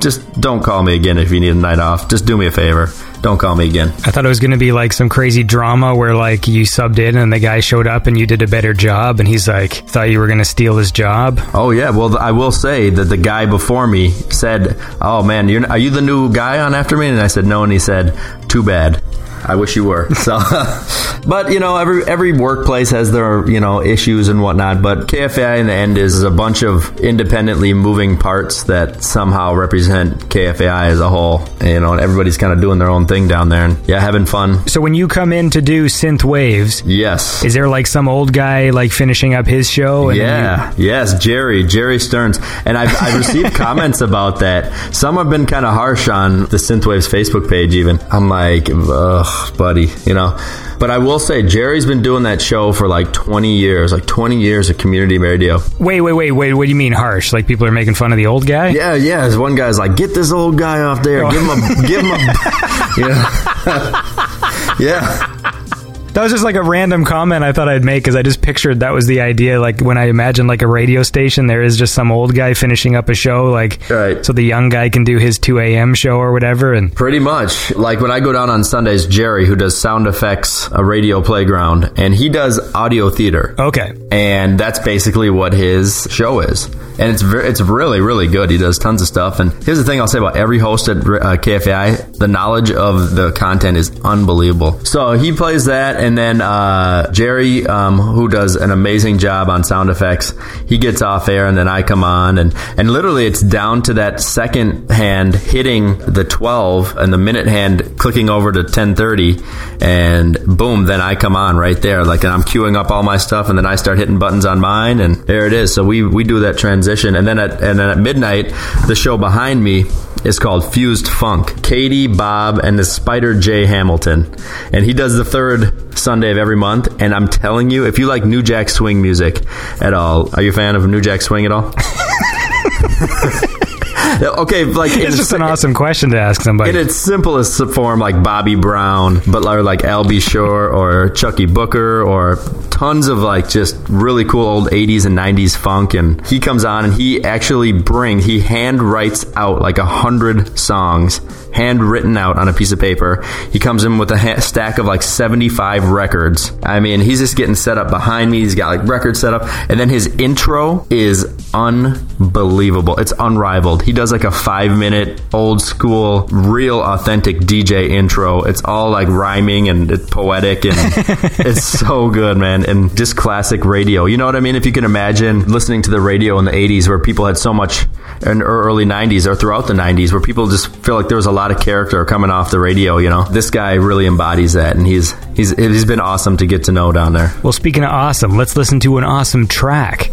Just don't call me again if you need a night off. Just do me a favor. Don't call me again. I thought it was going to be like some crazy drama where like you subbed in and the guy showed up and you did a better job and he's like thought you were going to steal his job. Oh yeah, well I will say that the guy before me said, "Oh man, you're, are you the new guy on after me?" And I said, "No," and he said, "Too bad." I wish you were. So, but you know, every every workplace has their you know issues and whatnot. But KFI in the end is a bunch of independently moving parts that somehow represent KFAI as a whole. You know, and everybody's kind of doing their own thing down there, and yeah, having fun. So when you come in to do synth waves, Yes. is there like some old guy like finishing up his show? Yeah, yes, Jerry, Jerry Stearns, and I've, I've received comments about that. Some have been kind of harsh on the Synthwaves Facebook page. Even I'm like, ugh, buddy, you know. But I will say, Jerry's been doing that show for like 20 years, like 20 years of community radio. wait, wait, wait, wait. What do you mean harsh? Like people are making fun of the old guy? Yeah, yeah. This one guy's like, get this old guy off there, give him a, give him a, yeah, yeah. That was just like a random comment I thought I'd make because I just pictured that was the idea. Like when I imagine like a radio station, there is just some old guy finishing up a show, like Right. so the young guy can do his 2 a.m. show or whatever. And Pretty much. Like when I go down on Sundays, Jerry, who does sound effects, a radio playground, and he does audio theater. okay, and that's basically what his show is. and it's ver- it's really really good. He does tons of stuff. And here's the thing I'll say about every host at uh, KFAI: the knowledge of the content is unbelievable. So he plays that, and then uh, Jerry, um, who does an amazing job on sound effects, he gets off air, and then I come on, and and literally it's down to that second hand hitting the 12 and the minute hand clicking over to 1030, and boom, then I come on right there, like and I'm queuing up all my stuff, and then I start hitting buttons on mine, and there it is. So we we do that transition, and then at and then at midnight, the show behind me is called Fused Funk. Katie, Bob, and the Spider J Hamilton, and he does the third Sunday of every month. And I'm telling you, if you like New Jack Swing music at all, are you a fan of New Jack Swing at all? okay, like It's just an awesome question to ask somebody. in its simplest form, like Bobby Brown, but or like Al B. Sure or Chuckii Booker or tons of like just really cool old 80s and 90s funk. And he comes on and he actually brings, he hand writes out like a hundred songs, handwritten out on a piece of paper. He comes in with a ha- stack of like 75 records. I mean, he's just getting set up behind me. He's got like records set up. And then his intro is unbelievable. It's unrivaled. He does like a five minute old school, real authentic DJ intro. It's all like rhyming and it's poetic and it's so good, man. And just classic radio. You know what I mean? If you can imagine listening to the radio in the 80s where people had so much, in early 90s or throughout the 90s where people just feel like there was a lot of character coming off the radio, you know? This guy really embodies that and he's, he's, he's been awesome to get to know down there. well, speaking of awesome, let's listen to an awesome track.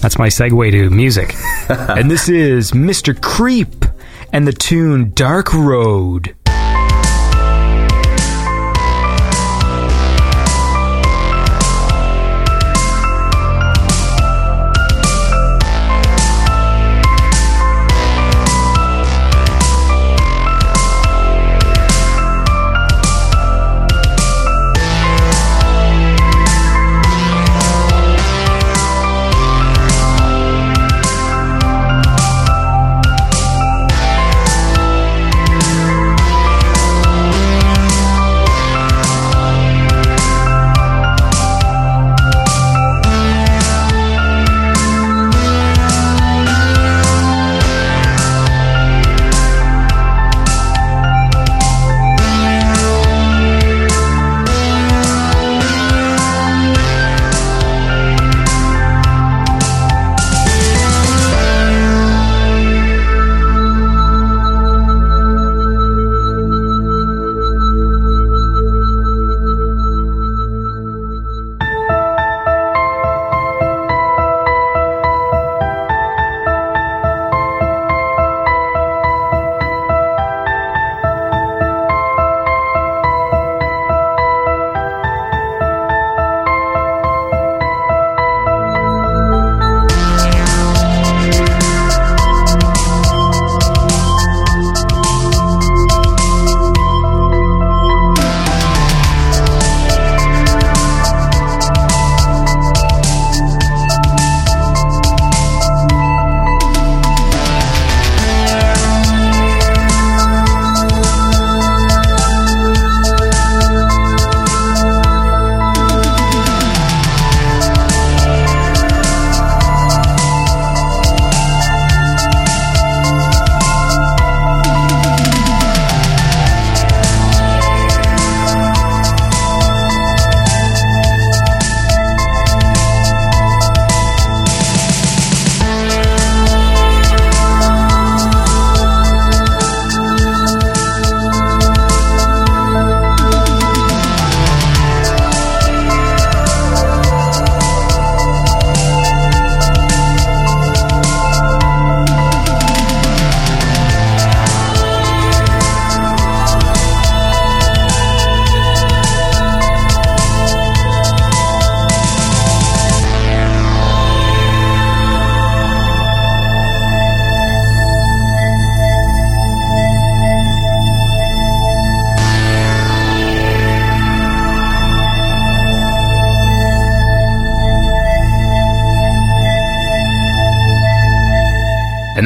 That's my segue to music. and this is Mr. Creep and the tune Dark Road.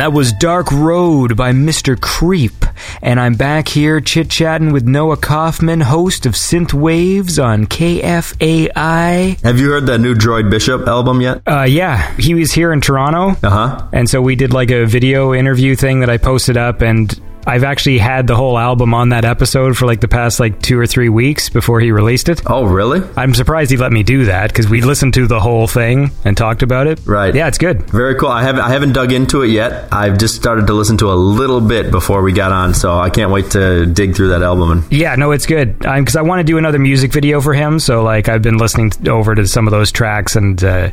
That was Dark Road by Mr. Creep. and I'm back here chit chatting with Noah Kaufman, host of Synth Waves on KFAI. Have you heard that new Droid Bishop album yet? Uh, yeah, he was here in Toronto, Uh huh. and so we did like a video interview thing that I posted up, and I've actually had the whole album on that episode for like the past like two or three weeks before he released it. Oh, really? I'm surprised he let me do that because we listened to the whole thing and talked about it. Right. Yeah, it's good. Very cool. I haven't I haven't dug into it yet. I've just started to listen to a little bit before we got on, so I can't wait to dig through that album. And Yeah, no, it's good because I want to do another music video for him. So like I've been listening over to some of those tracks and uh,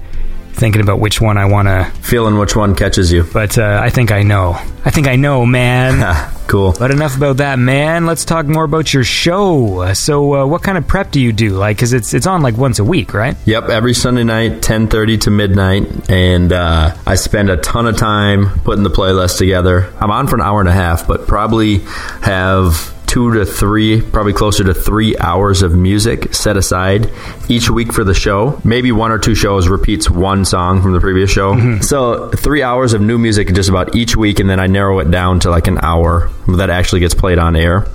thinking about which one I want to. feeling which one catches you. But uh, I think I know. I think I know, man. cool. But enough about that, man. Let's talk more about your show. So, uh, what kind of prep do you do? Like, because it's it's on like once a week, right? Yep, every Sunday night, ten thirty to midnight, and uh, I spend a ton of time putting the playlist together. I'm on for an hour and a half, but probably have two to three, probably closer to three hours of music set aside each week for the show. Maybe one or two shows repeats one song from the previous show. Mm-hmm. So three hours of new music just about each week, and then I narrow it down to like an hour that actually gets played on air.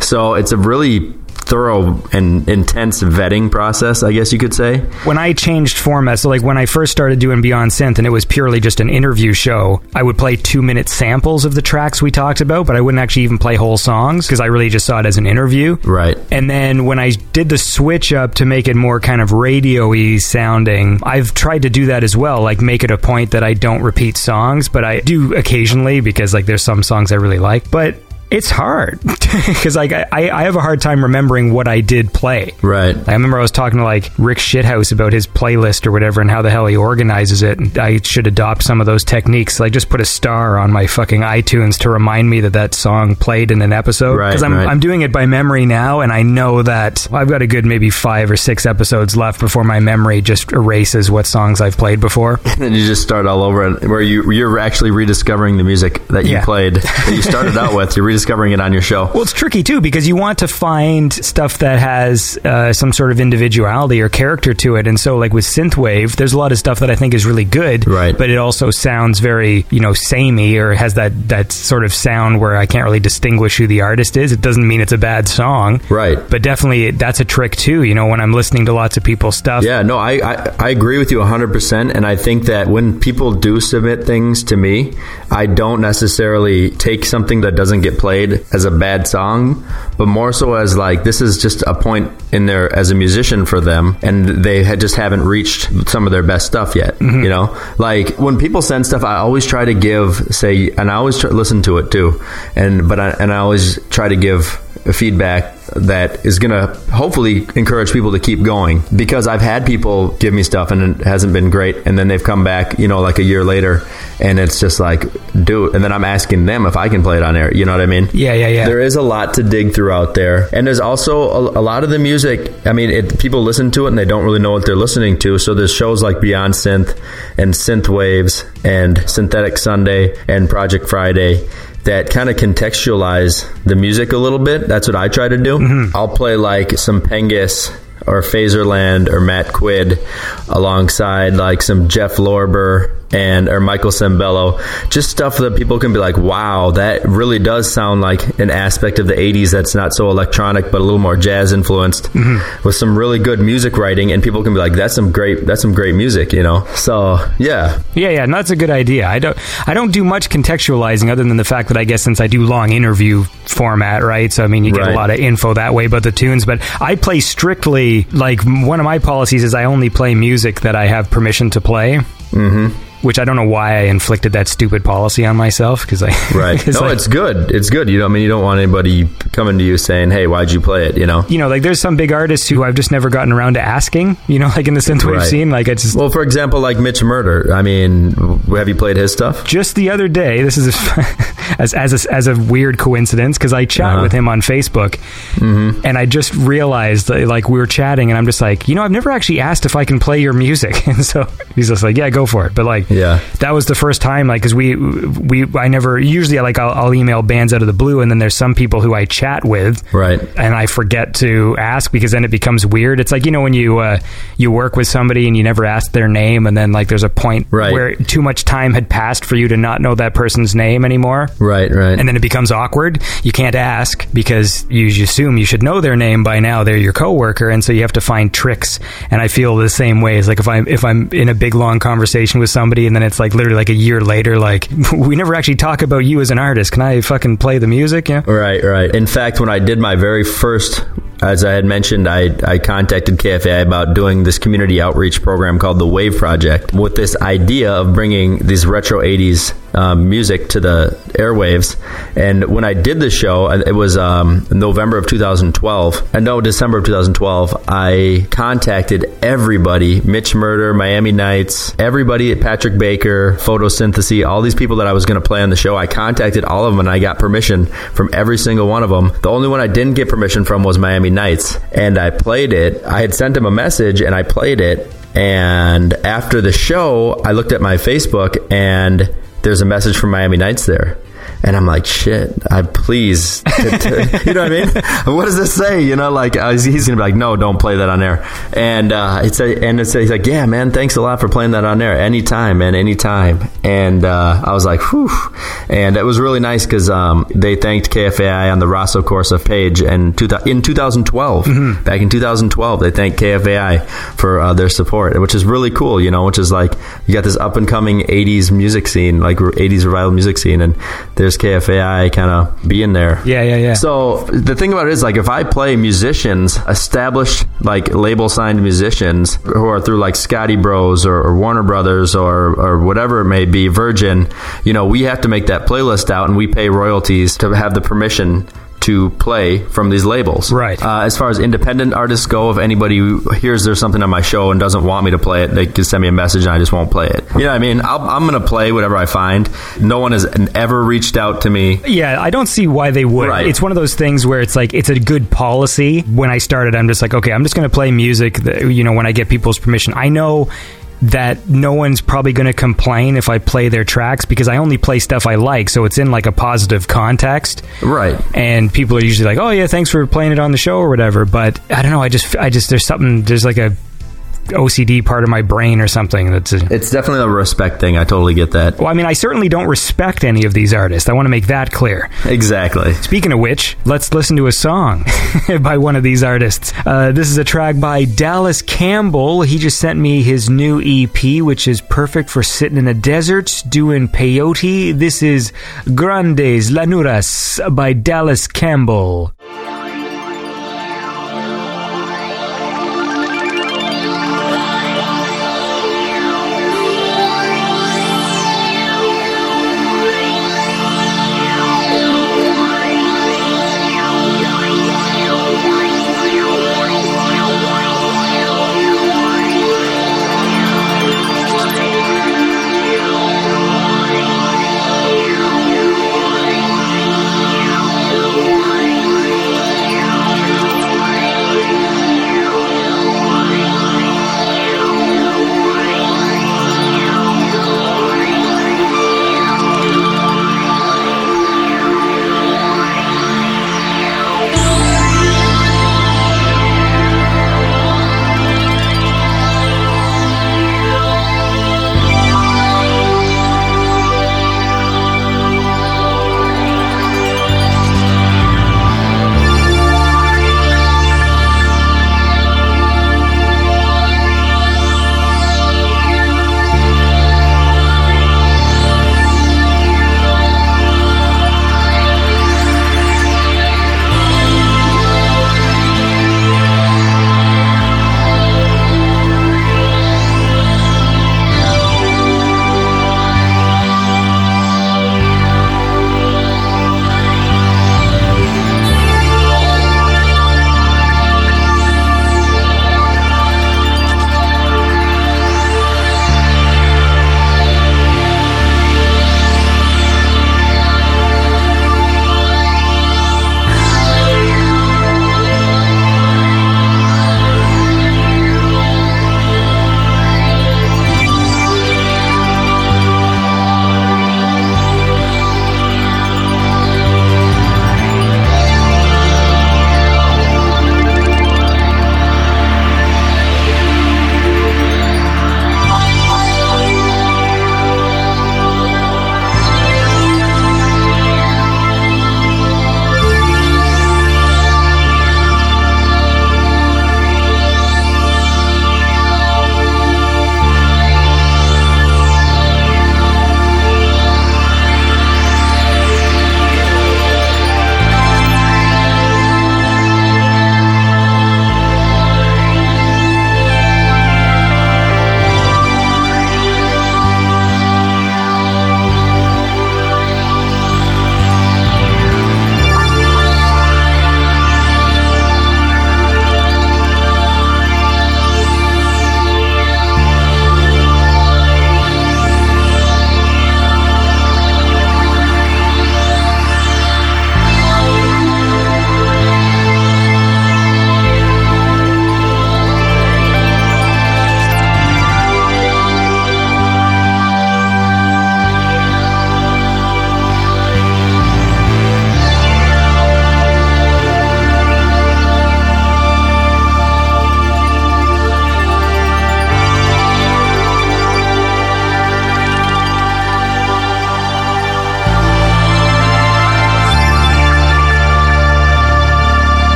So it's a really thorough and intense vetting process, I guess you could say. when I changed format, so like when I first started doing Beyond Synth and it was purely just an interview show, I would play two minute samples of the tracks we talked about, but I wouldn't actually even play whole songs because I really just saw it as an interview. Right. And then when I did the switch up to make it more kind of radio y sounding, I've tried to do that as well, like make it a point that I don't repeat songs, but I do occasionally because like there's some songs I really like. But it's hard because like I, I have a hard time remembering what I did play. Right. I remember I was talking to like Rick Shithouse about his playlist or whatever and how the hell he organizes it. And I should adopt some of those techniques. Like just put a star on my fucking iTunes to remind me that that song played in an episode. Right, I'm, right. I'm doing it by memory now, and I know that I've got a good maybe five or six episodes left before my memory just erases what songs I've played before. then you just start all over, and where you you're actually rediscovering the music that you Yeah. played that you started out with. You're rediscovering it on your show. Well, it's tricky too because you want to find stuff that has uh, some sort of individuality or character to it, and so like with synthwave, there's a lot of stuff that I think is really good, Right. But it also sounds very you know samey or has that that sort of sound where I can't really distinguish who the artist is. It doesn't mean it's a bad song, Right. But definitely that's a trick too. You know, when I'm listening to lots of people's stuff, Yeah, no, I, I, I agree with you 100%. And I think that when people do submit things to me, I don't necessarily take something that doesn't get played as a bad song, but more so as like, this is just a point in there as a musician for them. And they had just haven't reached some of their best stuff yet. Mm-hmm. You know, like when people send stuff, I always try to give, say, and I always try, listen to it too. And, but I, and I always try to give feedback that is going to hopefully encourage people to keep going. Because I've had people give me stuff and it hasn't been great and then they've come back you know like a year later and it's just like do it and then I'm asking them if I can play it on air you know what I mean? Yeah, yeah, yeah. there is a lot to dig through out there. And there's also a, a lot of the music I mean it, people listen to it and they don't really know what they're listening to. So there's shows like Beyond Synth and Synth Waves and Synthetic Sunday and Project Friday that kind of contextualize the music a little bit. That's what I try to do. Mm-hmm. I'll play like some Pengus or Phaserland or Matt Quid alongside like some Jeff Lorber and or Michael Sembello. Just stuff that people can be like, wow, that really does sound like an aspect of the 80s that's not so electronic but a little more jazz influenced with some really good music writing and people can be like, that's some great that's some great music, you know. So, yeah. Yeah, yeah, no, that's a good idea. I don't, I don't do much contextualizing other than the fact that I guess since I do long interview format, right? So I mean, you get Right. a lot of info that way about the tunes. But I play strictly like one of my policies is I only play music that I have permission to play. Mm-hmm. Which I don't know why I inflicted that stupid policy on myself because I Right. no, like, it's good. It's good. You know, I mean, you don't want anybody coming to you saying, "Hey, why'd you play it?" You know. you know, like there's some big artists who I've just never gotten around to asking. You know, like in the synthwave Right. seen like it's just Well, for example, like Mitch Murder. I mean, have you played his stuff? just the other day, this is as as a, as a weird coincidence because I chat Uh-huh. with him on Facebook, and I just realized that, like we were chatting, and I'm just like, you know, I've never actually asked if I can play your music, and so he's just like, yeah, go for it. But like, Yeah. that was the first time like because we we I never usually like I'll, I'll email bands out of the blue and then there's some people who I chat with Right. and I forget to ask because then it becomes weird. It's like you know when you uh, you work with somebody and you never ask their name and then like there's a point Right. where too much time had passed for you to not know that person's name anymore. Right, right. And then it becomes awkward. You can't ask because you assume you should know their name by now. They're your coworker, and so you have to find tricks. And I feel the same way. It's like if I'm if I'm in a big long conversation with somebody, and then it's like literally like a year later, like we never actually talk about you as an artist. Can I fucking play the music? Yeah. Right, right. In fact, when I did my very first, as I had mentioned, I, I contacted KFAI about doing this community outreach program called the Wave Project with this idea of bringing these retro 80s um, music to the airwaves. And when I did the show, uh, it was um, November of 2012, and no, December of 2012, I contacted everybody Mitch Murder, Miami Nights, everybody at Patrick Baker, Photosynthesis, all these people that I was going to play on the show. I contacted all of them and I got permission from every single one of them. The only one I didn't get permission from was Miami Nights. And I played it. I had sent him a message and I played it. And after the show, I looked at my Facebook and there's a message from Miami Nights there. And I'm like, shit, I please, you know what I mean? What does this say? You know, like uh, he's gonna be like, no, don't play that on air. And uh, it's a, and it's a, he's like, yeah, man, thanks a lot for playing that on air. Anytime, man, anytime. And uh, I was like, whew. And it was really nice because um, they thanked KFAI on the Rosso Corsa page and two, in 2012, back in 2012, they thanked KFAI for uh, their support, which is really cool. You know, which is like you got this up and coming 80s music scene, like 80s revival music scene, and there's KFAI kind of being there. Yeah, yeah, yeah. So the thing about it is, like, if I play musicians, established like label signed musicians who are through like Scotti Bros or, or Warner Brothers or or whatever it may be, Virgin, you know, we have to make that playlist out, and we pay royalties to have the permission. To play from these labels, Right. Uh, as far as independent artists go, if anybody hears there's something on my show and doesn't want me to play it, they can send me a message and I just won't play it. You know what I mean? I'll, I'm going to play whatever I find. No one has ever reached out to me Yeah, I don't see why they would. Right. It's one of those things where it's like it's a good policy. When I started, I'm just like, okay, I'm just going to play music. That, you know, when I get people's permission, I know that no one's probably going to complain if I play their tracks because I only play stuff I like, so it's in like a positive context. Right. And people are usually like, "Oh yeah, thanks for playing it on the show or whatever." But I don't know. I just, I just, there's something. There's like a OCD part of my brain or something that's. A, It's definitely a respect thing. I totally get that. well, I mean, I certainly don't respect any of these artists. I want to make that clear. Exactly. Speaking of which, let's listen to a song by one of these artists. Uh, this is a track by Dallas Campbell. He just sent me his new EP, which is perfect for sitting in a desert doing peyote. This is Grandes Llanuras by Dallas Campbell.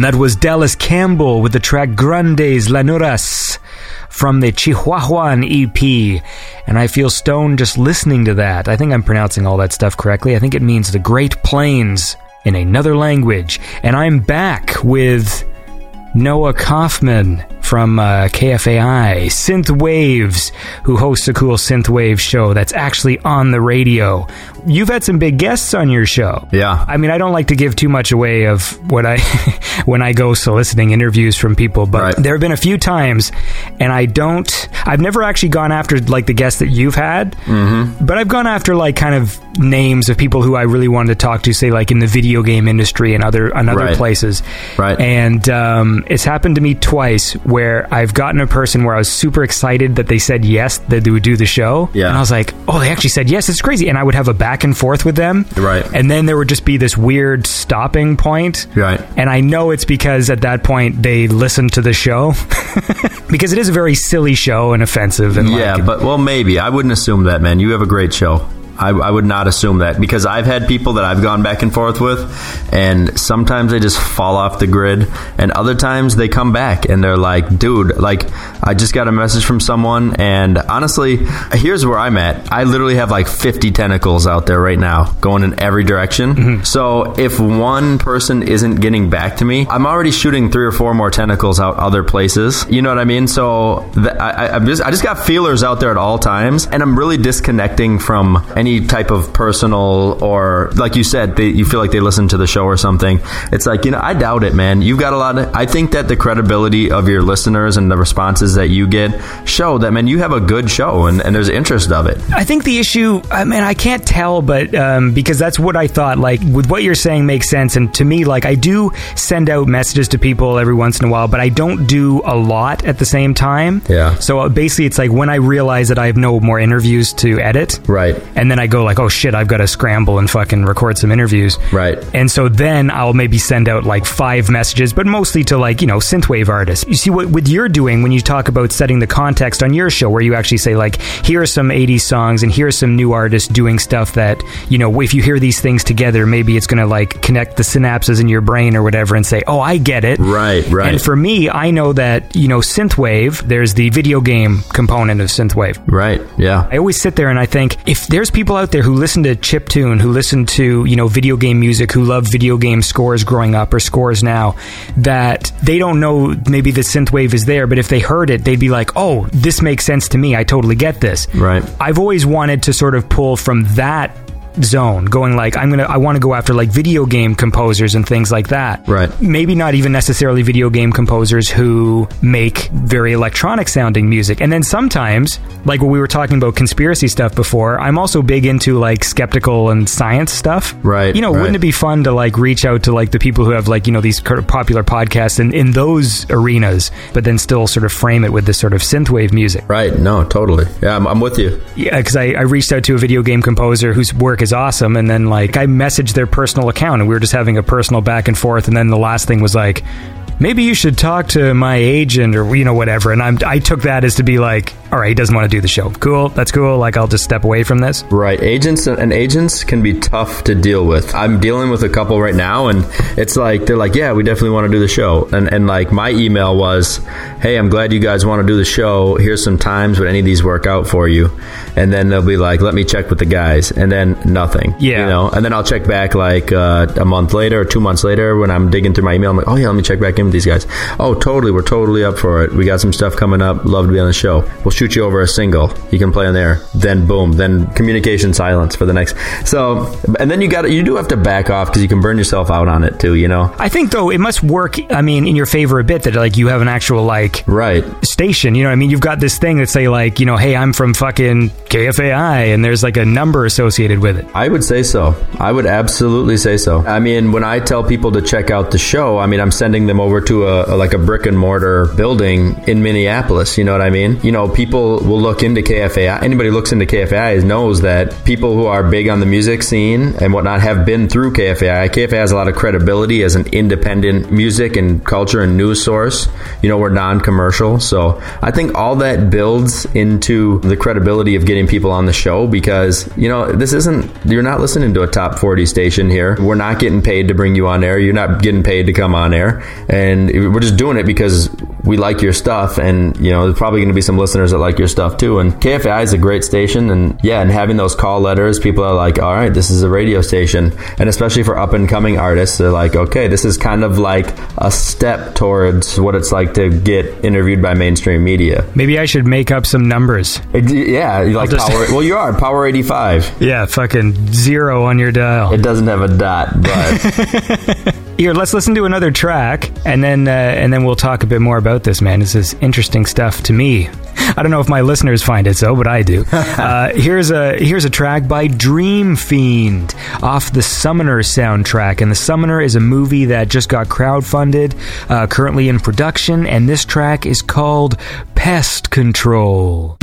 And that was Dallas Campbell with the track Grandes Llanuras from the Chihuahuan EP. And I feel stoned just listening to that. I think I'm pronouncing all that stuff correctly. I think it means the Great Plains in another language. And I'm back with Noah Kaufman from uh, KFAI, Synth Waves, who hosts a cool synthwave show that's actually on the radio. You've had some big guests on your show. Yeah. I mean, I don't like to give too much away of what I when I go soliciting interviews from people, but Right. there have been a few times, and I don't. I've never actually gone after like the guests that you've had, mm-hmm. but I've gone after like kind of names of people who I really wanted to talk to, say like in the video game industry and other and other Right. places. Right. And um, it's happened to me twice where I've gotten a person where I was super excited that they said yes that they would do the show. Yeah. And I was like, oh, they actually said yes. It's crazy. And I would have a back and forth with them. Right. And then there would just be this weird stopping point. Right. And I know it's because at that point they listened to the show because it is a very silly show and offensive. And Yeah, like, but well, maybe I wouldn't assume that, man. You have a great show. I, I would not assume that because I've had people that I've gone back and forth with, and sometimes they just fall off the grid, and other times they come back and they're like, "Dude, like I just got a message from someone, and honestly, here's where I'm at. I literally have like 50 tentacles out there right now, going in every direction. Mm-hmm. So if one person isn't getting back to me, I'm already shooting three or four more tentacles out other places. You know what I mean? So th- I, I, just I just got feelers out there at all times, and I'm really disconnecting from any type of personal or like you said, they, you feel like they listen to the show or something. It's like you know I doubt it, man. You've got a lot of. I think that the credibility of your listeners and the responses that you get show that man you have a good show and, and there's interest of it. I think the issue, I mean, I can't tell, but um, because that's what I thought. Like, with what you're saying makes sense. And to me, like, I do send out messages to people every once in a while, but I don't do a lot at the same time. Yeah. So uh, basically, it's like when I realize that I have no more interviews to edit. Right. And then I go, like, oh shit, I've got to scramble and fucking record some interviews. Right. And so then I'll maybe send out like five messages, but mostly to like, you know, synthwave artists. You see what, what you're doing when you talk about setting the context on your show, where you actually say, like, here are some 80s songs and here are some new artists doing stuff that, you know, if you hear these things together, maybe it's going to like connect the synapses in your brain or whatever and say, oh, I get it. Right, right. And for me, I know that, you know, synthwave, there's the video game component of synthwave. Right. Yeah. I always sit there and I think if there's people out there who listen to chip tune, who listen to, you know, video game music, who love video game scores growing up or scores now, that they don't know maybe the synth wave is there, but if they heard it, they'd be like, oh, this makes sense to me. I totally get this. Right. I've always wanted to sort of pull from that zone going like i'm gonna i want to go after like video game composers and things like that Right. maybe not even necessarily video game composers who make very electronic sounding music and then sometimes like when we were talking about conspiracy stuff before i'm also big into like skeptical and science stuff Right, you know right. wouldn't it be fun to like reach out to like the people who have like you know these popular podcasts in, in those arenas but then still sort of frame it with this sort of synthwave music Right. No, totally. Yeah, I'm, I'm with you. yeah, because I, I reached out to a video game composer whose work is awesome, and then like I messaged their personal account, and we were just having a personal back and forth, and then the last thing was like, maybe you should talk to my agent or you know whatever, and I'm I took that as to be like, all right, he doesn't want to do the show. Cool, that's cool. Like I'll just step away from this. Right. Agents and agents can be tough to deal with. I'm dealing with a couple right now and it's like they're like, "Yeah, we definitely want to do the show." And and like my email was, "Hey, I'm glad you guys want to do the show. Here's some times would any of these work out for you?" And then they'll be like, "Let me check with the guys." And then nothing. Yeah. You know. And then I'll check back like uh, a month later or 2 months later when I'm digging through my email. I'm like, "Oh yeah, let me check back in these guys." "Oh, totally. We're totally up for it. We got some stuff coming up. Love to be on the show. We'll shoot you over a single. You can play on there." Then boom, then communication silence for the next. So, and then you got you do have to back off because you can burn yourself out on it too. You know. I think though it must work. I mean, in your favor a bit that like you have an actual like Right. station. You know, I mean, you've got this thing that say like, you know, hey, I'm from fucking KFAI, and there's like a number associated with it. I would say so. I would absolutely say so. I mean, when I tell people to check out the show, I mean, I'm sending them over to a, a like a brick and mortar building in Minneapolis. You know what I mean? You know, people will look into KFAI. Anybody looks into KFAI knows that people who are big on the music scene and whatnot have been through KFAI. KFAI has a lot of credibility as an independent music and culture and news source. You know, we're non-commercial, so I think all that builds into the credibility of getting people on the show because you know this isn't you're not listening to a top 40 station here. We're not getting paid to bring you on air. You're not getting paid to come on air. And we're just doing it because we like your stuff. And, you know, there's probably going to be some listeners that like your stuff too. And KFAI is a great station. And yeah, and having those call letters, people are like, all right, this is a radio station. And especially for up and coming artists, they're like, okay, this is kind of like a step towards what it's like to get interviewed by mainstream media. Maybe I should make up some numbers. It, yeah, you like just- power. well, you are power 85. Yeah, fucking zero on your dial. It doesn't have a dot, but Here, let's listen to another track, and then uh, and then we'll talk a bit more about this. Man, this is interesting stuff to me. I don't know if my listeners find it so, but I do. uh, here's a here's a track by Dream Fiend off the Summoner soundtrack, and the Summoner is a movie that just got crowdfunded, uh, currently in production, and this track is called Pest Control.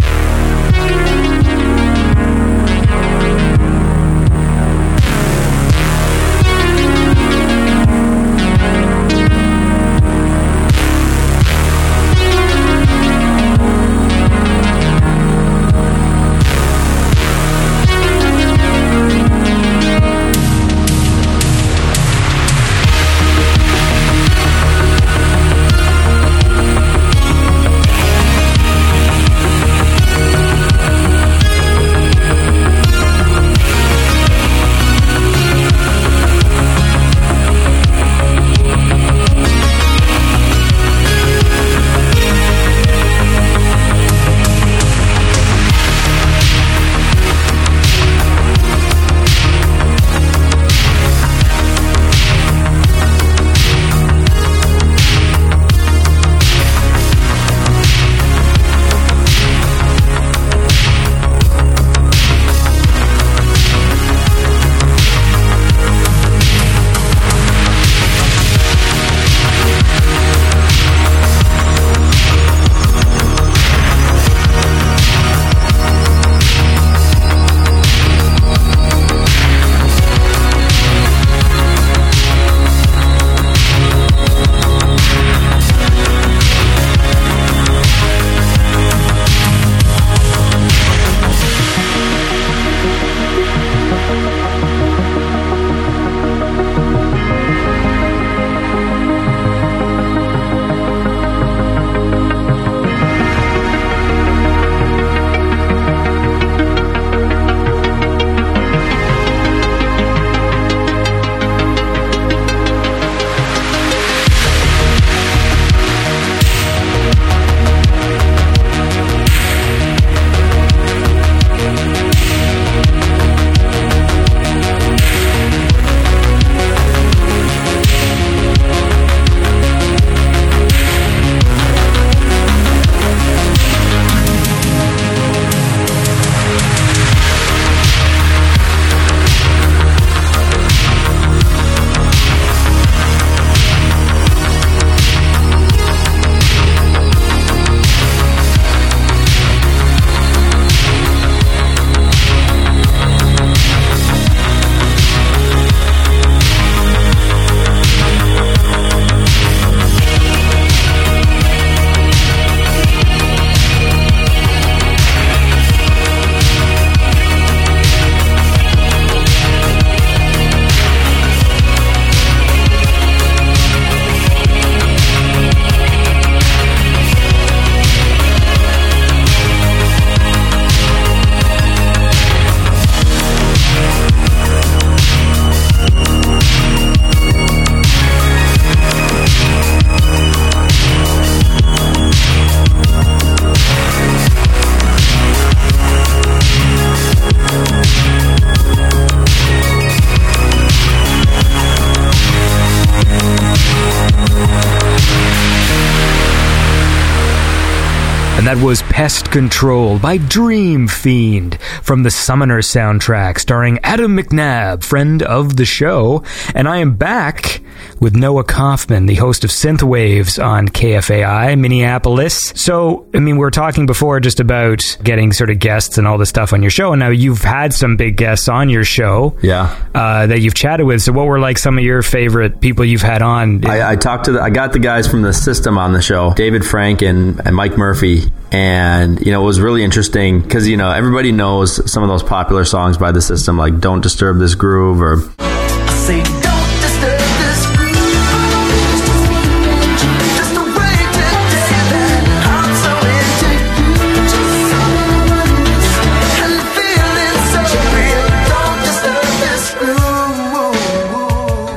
Pest Control by Dream Fiend from the Summoner soundtrack, starring Adam McNabb, friend of the show. And I am back with Noah Kaufman, the host of Synth Waves on KFAI, Minneapolis. So, I mean, we were talking before just about getting sort of guests and all this stuff on your show, and now you've had some big guests on your show Yeah. uh, that you've chatted with. So, what were like some of your favorite people you've had on? I, I talked to the, I got the guys from the system on the show, David Frank and, and Mic Murphy, and you know it was really interesting because you know everybody knows some of those popular songs by the system, like "Don't Disturb This Groove" or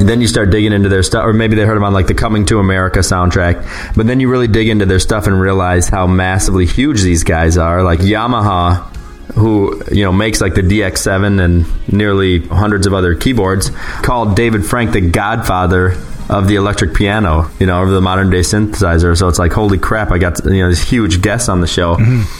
then you start digging into their stuff, or maybe they heard them on like the Coming to America soundtrack. But then you really dig into their stuff and realize how massively huge these guys are. Like Yamaha, who you know makes like the DX7 and nearly hundreds of other keyboards, called David Frank the Godfather of the electric piano, you know, of the modern day synthesizer. So it's like, holy crap! I got you know these huge guests on the show.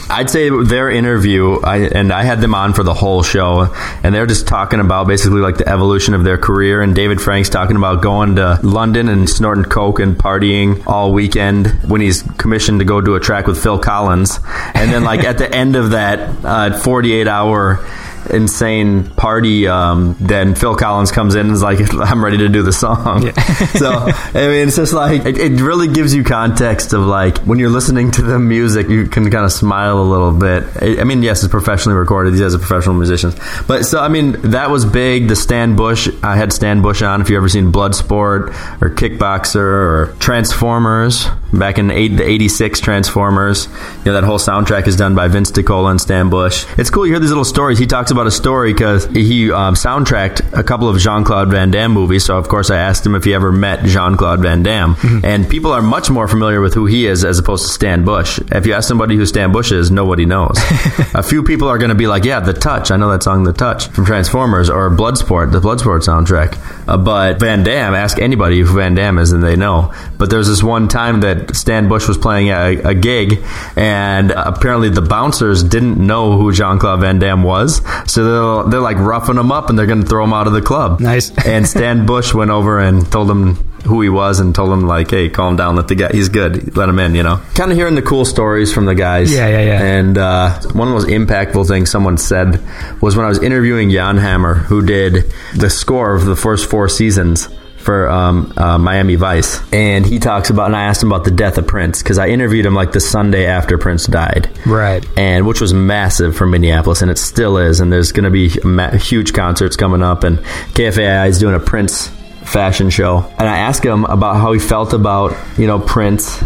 I'd say their interview, I, and I had them on for the whole show, and they're just talking about basically like the evolution of their career. And David Frank's talking about going to London and snorting coke and partying all weekend when he's commissioned to go do a track with Phil Collins, and then like at the end of that uh, 48 hour insane party um, then phil collins comes in and is like i'm ready to do the song. So i mean it's just like it, it really gives you context of like when you're listening to the music you can kind of smile a little bit. I I mean yes it's professionally recorded these guys are professional musicians but so i mean that was big. The stan bush i had stan bush on if you ever seen bloodsport or kickboxer or transformers back in eight, the 86 transformers. You know that whole soundtrack is done by vince DiCola and stan bush. It's cool you hear these little stories. He talks about a story because he um, soundtracked a couple of jean-claude van damme movies so of course i asked him if he ever met jean-claude van damme. And people are much more familiar with who he is as opposed to stan bush. If you ask somebody who stan bush is nobody knows. A few people are going to be like yeah the touch. I know that song the touch from transformers or bloodsport the bloodsport soundtrack. Uh, but van damme ask anybody who van damme is and they know. But there's this one time that stan bush was playing a, a gig and apparently the bouncers didn't know who jean-claude van damme was so they're, they're like roughing him up and they're going to throw him out of the club Nice. and stan bush went over and told him who he was and told him like hey calm down let the guy he's good let him in you know kind of hearing the cool stories from the guys Yeah, yeah, yeah. and uh, one of the most impactful things someone said was when I was interviewing Jan Hammer, who did the score of the first four seasons for um, uh, Miami Vice, and he talks about, and I asked him about the death of Prince because I interviewed him like the Sunday after Prince died, Right. and which was massive for Minneapolis, and it still is. And there's going to be ma- huge concerts coming up, and KFAI is doing a Prince fashion show. And I asked him about how he felt about you know Prince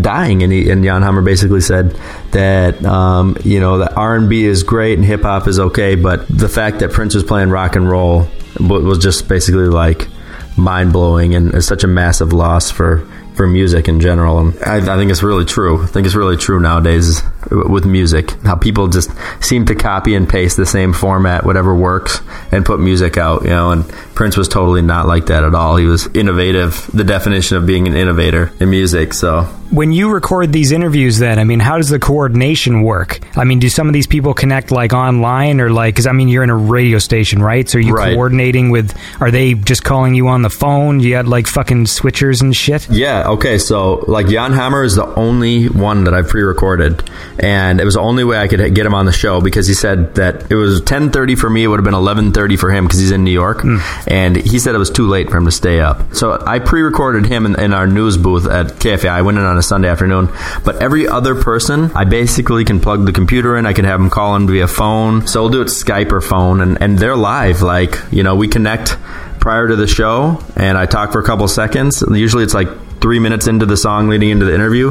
dying, and, he, and Jan Hammer basically said that um, you know that R and B is great and hip hop is okay, but the fact that Prince was playing rock and roll wa- was just basically like mind blowing and it's such a massive loss for for music in general. And I, I think it's really true. I think it's really true nowadays with music. How people just seem to copy and paste the same format, whatever works, and put music out. You know, and Prince was totally not like that at all. He was innovative. The definition of being an innovator in music. So When you record these interviews, then I mean, how does the coordination work? I mean, do some of these people connect like online or like? Because I mean, you're in a radio station, right? So are you Right. coordinating with? Are they just calling you on the phone? You had like fucking switchers and shit. Yeah, okay, so like Jan Hammer is the only one that I've pre-recorded, and it was the only way I could get him on the show because he said that it was 10:30 for me, it would have been 11:30 for him because he's in New York, hmm. and he said it was too late for him to stay up. So I pre-recorded him in, in our news booth at KFA. I went in on a Sunday afternoon, but every other person, I basically can plug the computer in. I can have them call in via phone. So we'll do it Skype or phone, and and they're live. Like you know, we connect prior to the show, and I talk for a couple seconds. Usually it's like three minutes into the song leading into the interview.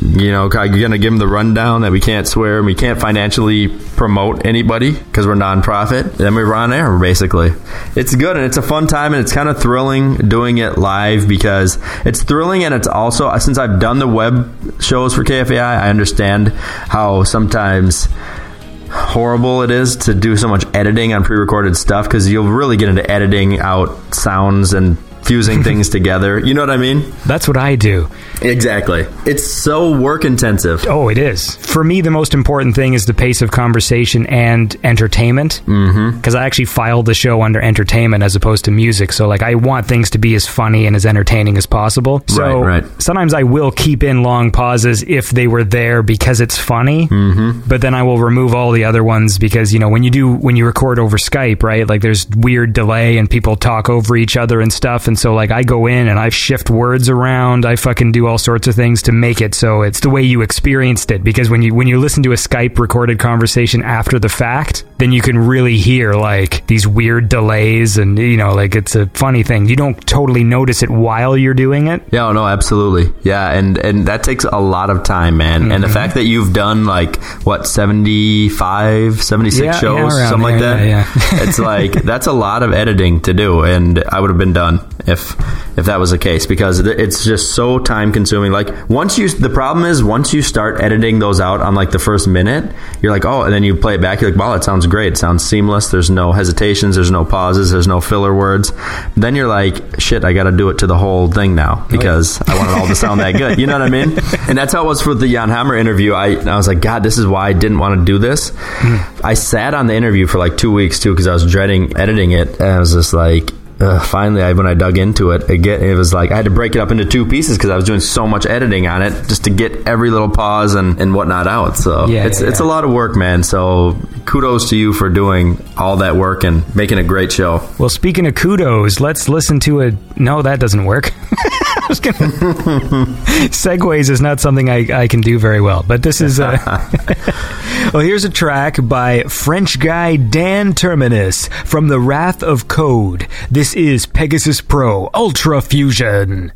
You know, I'm going to give them the rundown that we can't swear and we can't financially promote anybody because we're nonprofit. Then we run air, basically. It's good and it's a fun time and it's kind of thrilling doing it live because it's thrilling and it's also, uh, since I've done the web shows for KFAI, I understand how sometimes horrible it is to do so much editing on pre-recorded stuff because you'll really get into editing out sounds and fusing things together. You know what I mean? That's what I do. Exactly. It's so work intensive. Oh, it is. For me, the most important thing is the pace of conversation and entertainment. Mm-hmm. Because I actually filed the show under entertainment as opposed to music. So, like, I want things to be as funny and as entertaining as possible. So, Right, right. sometimes I will keep in long pauses if they were there because it's funny. Mm-hmm. But then I will remove all the other ones because, you know, when you do, when you record over Skype, right? Like, there's weird delay and people talk over each other and stuff. And so, like, I go in and I shift words around. I fucking do all sorts of things to make it so it's the way you experienced it. Because when you when you listen to a Skype recorded conversation after the fact, then you can really hear like these weird delays and you know like it's a funny thing. You don't totally notice it while you're doing it. Yeah, no, absolutely. Yeah, and and that takes a lot of time, man. And the Mm-hmm. fact that you've done like what 75, 76 Yeah, shows, yeah, something like that. yeah, yeah. it's like that's a lot of editing to do, and I would have been done if if that was the case because it's just so time consuming. Like once you, the problem is once you start editing those out on like the first minute, you're like, oh, and then you play it back, you're like, wow, it sounds great. Sounds seamless. There's no hesitations. There's no pauses. There's no filler words. Then you're like, shit, I got to do it to the whole thing now because I want it all to sound that good. You know what I mean? And that's how it was for the Jan Hammer interview. I, I was like, God, this is why I didn't want to do this. Hmm. I sat on the interview for like two weeks too because I was dreading editing it. And I was just like, Ugh, finally, I, when I dug into it again, it was like I had to break it up into two pieces because I was doing so much editing on it just to get every little pause and, and whatnot out. So Yeah, it's yeah, it's a lot of work, man. So kudos to you for doing all that work and making a great show. Well, speaking of kudos, let's listen to a. No, that doesn't work. I was gonna. Segways is not something I, I can do very well, but this is. Uh, well, here's a track by French guy Dan Terminus from The Wrath of Code. This is Pegasus Pro Ultra Fusion.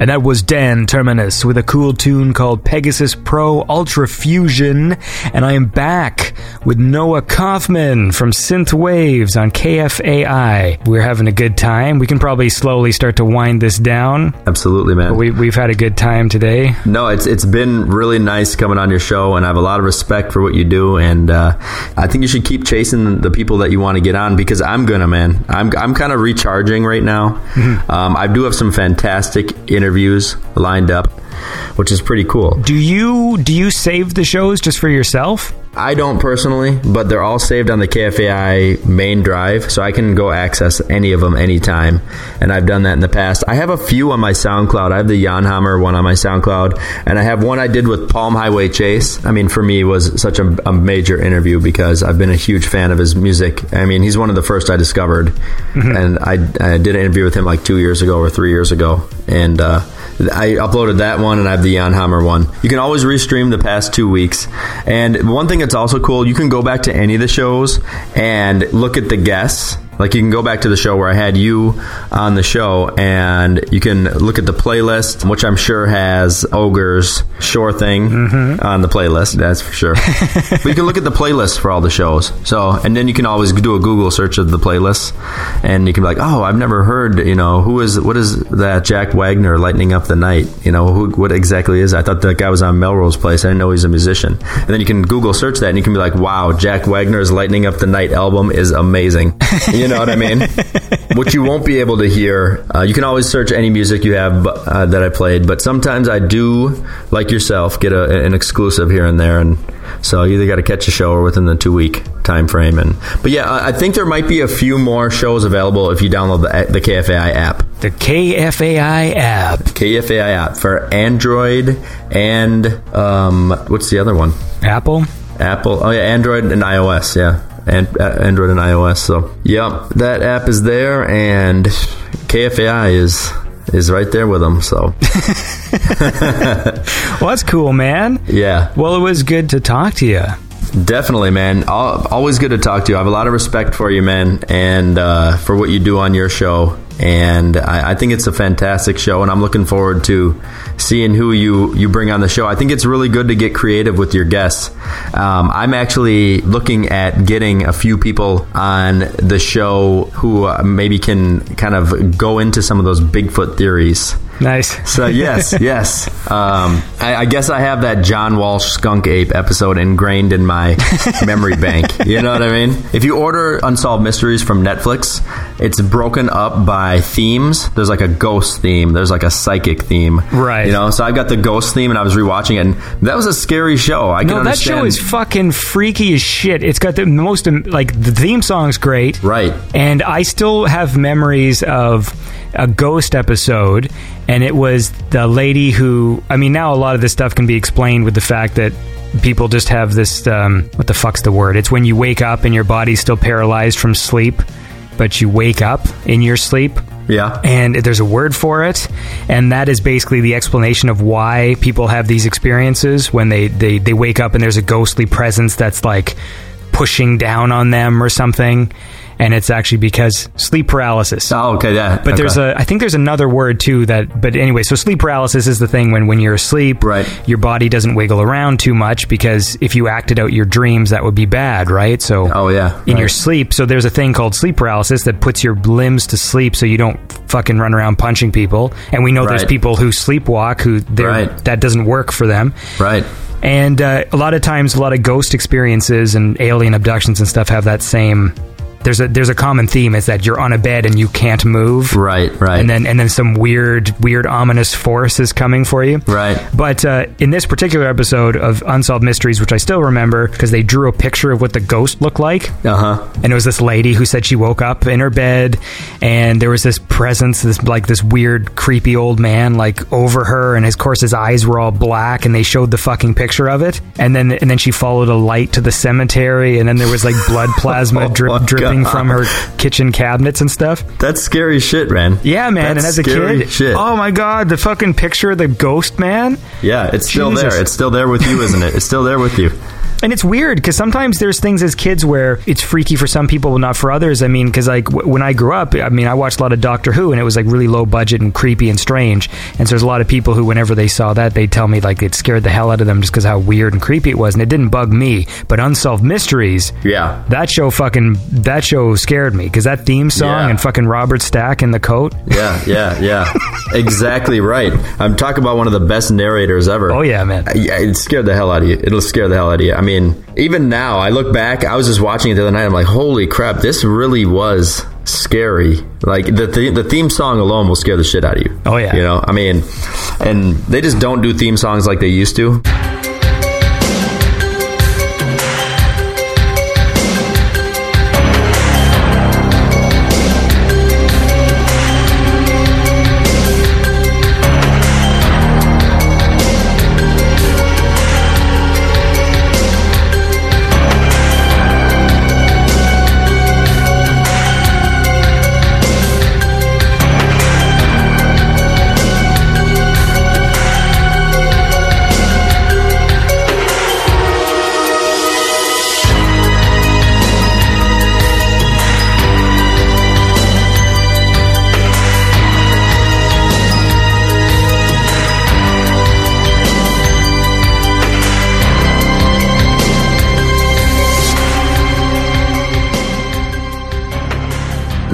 And that was Dan Terminus with a cool tune called Pegasus Pro Ultra Fusion. And I am back with Noah Kaufman from Synth Waves on KFAI. We're having a good time. We can probably slowly start to wind this down. Absolutely, man. We, we've had a good time today. No, it's it's been really nice coming on your show, and I have a lot of respect for what you do. And uh, I think you should keep chasing the people that you want to get on because I'm gonna, man. I'm I'm kind of recharging right now. Um, I do have some fantastic interviews lined up, which is pretty cool. Do you do you save the shows just for yourself? I don't personally, but they're all saved on the KFAI main drive, so I can go access any of them anytime. And I've done that in the past. I have a few on my SoundCloud. I have the Jan Hammer one on my SoundCloud, and I have one I did with Palm Highway Chase. I mean, for me, was such a, a major interview because I've been a huge fan of his music. I mean, he's one of the first I discovered, and I, I did an interview with him like two years ago or three years ago, and. Uh, I uploaded that one and I have the Jan Hammer one. You can always restream the past two weeks. And one thing that's also cool, you can go back to any of the shows and look at the guests. Like you can go back to the show where I had you on the show and you can look at the playlist, which I'm sure has Ogre's Shore thing mm-hmm. on the playlist. That's for sure. but you can look at the playlist for all the shows. So, and then you can always do a Google search of the playlist, and you can be like, oh, I've never heard, you know, who is, what is that Jack Wagner lighting up the night? You know, who, what exactly is, it? I thought that guy was on Melrose Place. I didn't know he's a musician. And then you can Google search that and you can be like, wow, Jack Wagner's Lighting Up the Night album is amazing. You know what I mean? what you won't be able to hear, uh, you can always search any music you have uh, that I played, but sometimes I do, like yourself, get a, an exclusive here and there, and so you either got to catch a show or within the two week time frame. And but yeah, I I think there might be a few more shows available if you download the, the KFAI app. The KFAI app. KFAI app for Android and um, what's the other one? Apple? Apple. Oh yeah, Android and iOS. Yeah, and uh, Android and iOS. So yeah, that app is there, and KFAI is is right there with them. So Well, that's cool, man. yeah, Well, it was good to talk to you. definitely, man. Always good to talk to you. I have a lot of respect for you, man, and uh, for what you do on your show. And I, I think it's a fantastic show, and I'm looking forward to seeing who you you bring on the show. I think it's really good to get creative with your guests. Um, I'm actually looking at getting a few people on the show who uh, maybe can kind of go into some of those Bigfoot theories. Nice. So yes, yes. Um, I, I guess I have that John Walsh skunk ape episode ingrained in my memory bank. You know what I mean? If you order Unsolved Mysteries from Netflix, it's broken up by themes. There's like a ghost theme. There's like a psychic theme. Right. You know. So I've got the ghost theme, and I was rewatching it. And that was a scary show. I can No, that show is fucking freaky as shit. It's got the most, like, the theme song's great. right. And I still have memories of a ghost episode, and it was the lady who. I mean, now a lot of this stuff can be explained with the fact that people just have this. Um, what the fuck's the word? It's when you wake up and your body's still paralyzed from sleep, but you wake up in your sleep. Yeah. And there's a word for it, and that is basically the explanation of why people have these experiences when they, they, they wake up and there's a ghostly presence that's like pushing down on them or something. And it's actually because sleep paralysis. Oh, okay. Yeah. But there's a, I think there's another word too that, but anyway, so sleep paralysis is the thing when, when you're asleep, Right. your body doesn't wiggle around too much because if you acted out your dreams, that would be bad, right? So, Oh, yeah. in your sleep. So there's a thing called sleep paralysis that puts your limbs to sleep so you don't fucking run around punching people. And we know there's people who sleepwalk who they're Right. that doesn't work for them. Right. And uh, a lot of times, a lot of ghost experiences and alien abductions and stuff have that same. There's a there's a common theme is that you're on a bed and you can't move, Right. Right. and then and then some weird weird ominous force is coming for you, Right. But uh, in this particular episode of Unsolved Mysteries, which I still remember because they drew a picture of what the ghost looked like, Uh huh. and it was this lady who said she woke up in her bed and there was this presence this like this weird creepy old man like over her and of course his eyes were all black and they showed the fucking picture of it and then and then she followed a light to the cemetery and then there was like blood plasma Oh drip, my God. from her kitchen cabinets and stuff That's scary shit, man. yeah man That's and as a kid shit. oh my god the fucking picture of the ghost man Yeah, it's still there. It's still there with you, isn't it? It's still there with you. And it's weird because sometimes there's things as kids where it's freaky for some people, not for others. I mean, because like w- when I grew up, I mean, I watched a lot of Doctor Who, and it was like really low budget and creepy and strange. And so there's a lot of people who, whenever they saw that, they'd tell me like it scared the hell out of them just because how weird and creepy it was. And it didn't bug me, but Unsolved Mysteries, Yeah. that show fucking that show scared me because that theme song Yeah. and fucking Robert Stack in the coat. Yeah, yeah, yeah. exactly right. I'm talking about one of the best narrators ever. Oh yeah, man. Yeah, it scared the hell out of you. It'll scare the hell out of you. I mean, even now, I look back. I was just watching it the other night. I'm like, holy crap, this really was scary. Like the the, the theme song alone will scare the shit out of you. Oh, yeah. you know. I mean, and they just don't do theme songs like they used to.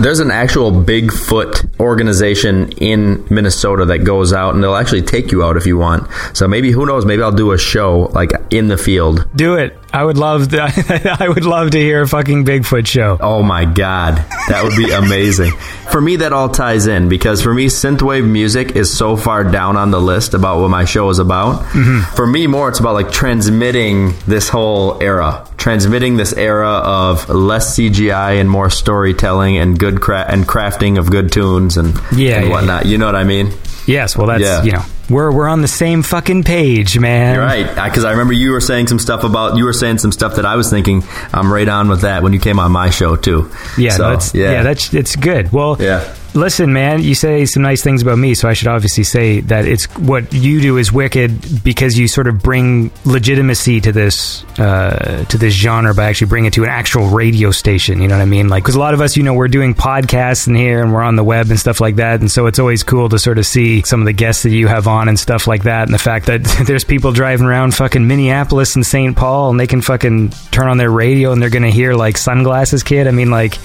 There's an actual Bigfoot organization in Minnesota that goes out and they'll actually take you out if you want. So maybe who knows? Maybe I'll do a show like in the field. Do it. I would love. To, I would love to hear a fucking Bigfoot show. Oh my god, that would be amazing. for me, that all ties in because for me, synthwave music is so far down on the list about what my show is about. Mm-hmm. For me, more it's about like transmitting this whole era, transmitting this era of less CGI and more storytelling and good cra- and crafting of good tunes and Yeah, and yeah, whatnot. You know what I mean? Yes. Well, that's Yeah. you know we're we're on the same fucking page, man. You're right, because I remember you were saying some stuff about you were saying some stuff that I was thinking. I'm right on with that when you came on my show too. Yeah, So, no, that's yeah. that's it's good. Well, Yeah. Listen, man, you say some nice things about me, so I should obviously say that it's what you do is wicked because you sort of bring legitimacy to this uh, to this genre by actually bringing it to an actual radio station. You know what I mean? Like, because a lot of us, you know, we're doing podcasts in here and we're on the web and stuff like that, and so it's always cool to sort of see some of the guests that you have on and stuff like that, and the fact that there's people driving around fucking Minneapolis and St. Paul and they can fucking turn on their radio and they're gonna hear like Sunglasses Kid. I mean, like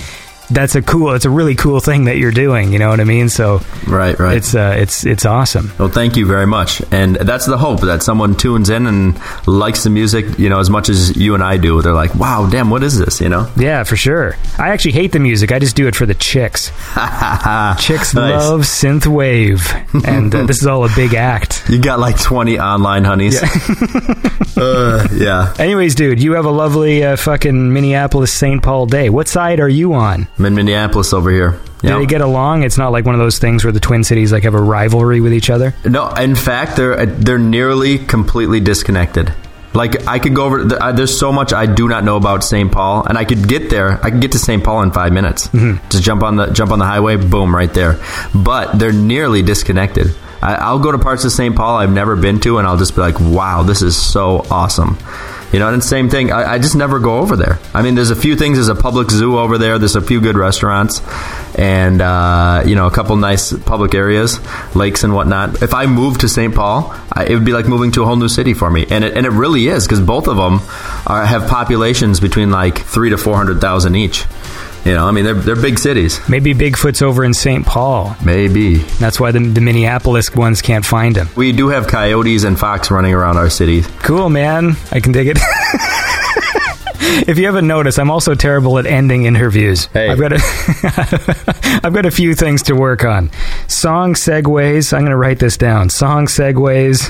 that's a cool it's a really cool thing that you're doing you know what i mean so Right, right. it's uh it's it's awesome Well, thank you very much. And that's the hope that someone tunes in and likes the music, you know, as much as you and I do. They're like, wow, damn, what is this, you know? yeah for sure i actually hate the music i just do it for the chicks chicks Nice. love synth wave and uh, this is all a big act You got like 20 online honeys. uh, yeah. anyways dude you have a lovely uh, fucking minneapolis st paul day what side are you on I'm in Minneapolis over here. do they get along it's not like one of those things where the twin cities like have a rivalry with each other No, in fact, they're uh, they're nearly completely disconnected. Like I could go over. th- There's so much I do not know about St. Paul, and I could get there. I could get to St. Paul in five minutes. Mm-hmm. Just jump on the jump on the highway, boom, right there. But they're nearly disconnected. I, I'll go to parts of St. Paul I've never been to, and I'll just be like, "Wow, this is so awesome." You know, and same thing. I, I just never go over there. I mean, there's a few things. There's a public zoo over there. There's a few good restaurants, and uh, you know, a couple nice public areas, lakes and whatnot. If I moved to St. Paul, I, it would be like moving to a whole new city for me, and it, and it really is because both of them are, have populations between like three to four hundred thousand each. You know, I mean, they're they're big cities. maybe bigfoot's over in st paul Maybe that's why the, the minneapolis ones can't find him we do have coyotes and fox running around our city. Cool, man. I can dig it. if you haven't noticed, I'm also terrible at ending interviews. Hey. I've got a, I've got a few things to work on. Song segues. I'm going to write this down. Song segues,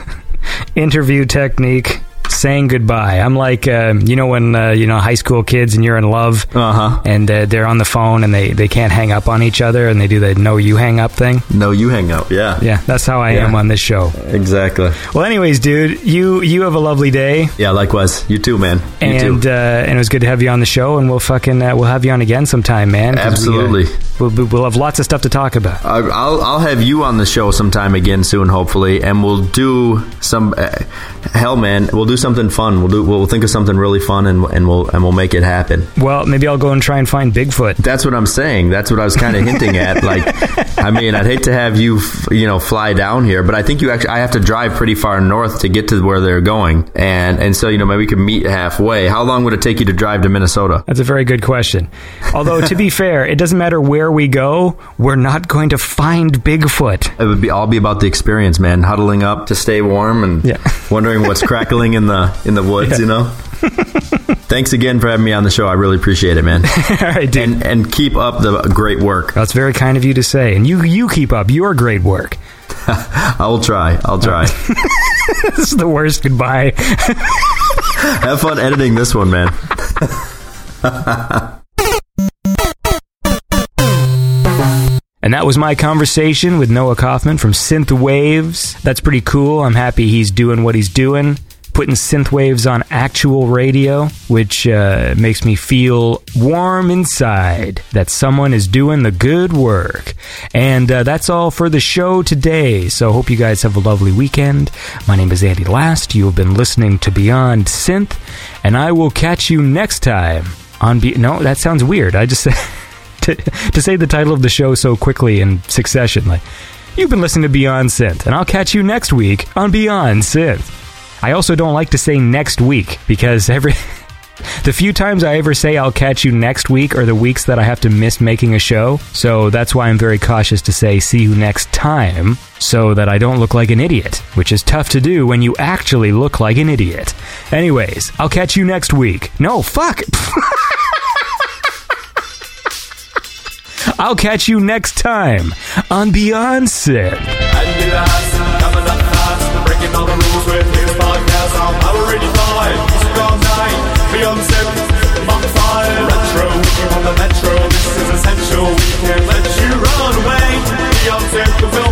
interview technique, saying goodbye. I'm like, uh, you know, when uh, you know high school kids and you're in love, Uh-huh. and uh, they're on the phone and they they can't hang up on each other, and they do the no you hang up thing. No, you hang up. Yeah, Yeah, that's how I Yeah. am on this show. exactly. Well, anyways, dude, you you have a lovely day. Yeah, likewise. You too, man. You and too. uh, and it was good to have you on the show, and we'll fucking uh, we'll have you on again sometime, man. uh, Absolutely. we'll, we'll we'll have lots of stuff to talk about. I- I'll I'll have you on the show sometime again soon, hopefully, and we'll do some. Uh, hell, man, we'll do something something fun. We'll do. We'll think of something really fun, and and we'll and we'll make it happen. Well, maybe I'll go and try and find Bigfoot. That's what I'm saying. That's what I was kind of hinting at. Like, I mean, I'd hate to have you, you know, fly down here, but I think you actually, I have to drive pretty far north to get to where they're going, and and so you know maybe we could meet halfway. How long would it take you to drive to Minnesota? That's a very good question. Although, to be fair, it doesn't matter where we go, we're not going to find Bigfoot. It would be all be about the experience, man. Huddling up to stay warm and Yeah. wondering what's crackling in the in the woods. Yeah. You know. Thanks again for having me on the show. I really appreciate it, man. All right, dude. and and keep up the great work. That's very kind of you to say. And you, you you keep up your great work. I will try. I'll try. This is the worst goodbye. Have fun editing this one, man. And that was my conversation with Noah Kaufman from Synth Waves. That's pretty cool. I'm happy he's doing what he's doing, putting synth waves on actual radio, which uh, makes me feel warm inside that someone is doing the good work. And uh, that's all for the show today. So hope you guys have a lovely weekend. My name is Andy Last. You have been listening to Beyond Synth, and I will catch you next time on. Be- no, that sounds weird. I just said. to, to say the title of the show so quickly in succession. Like, you've been listening to Beyond Synth, and I'll catch you next week on Beyond Synth. I also don't like to say next week because every. The few times I ever say I'll catch you next week are the weeks that I have to miss making a show, so that's why I'm very cautious to say see you next time, so that I don't look like an idiot, which is tough to do when you actually look like an idiot. Anyways, I'll catch you next week. No, fuck! I'll catch you next time on sound I'm Retro on the metro. This is essential. We can't let you run away. Beyonce The film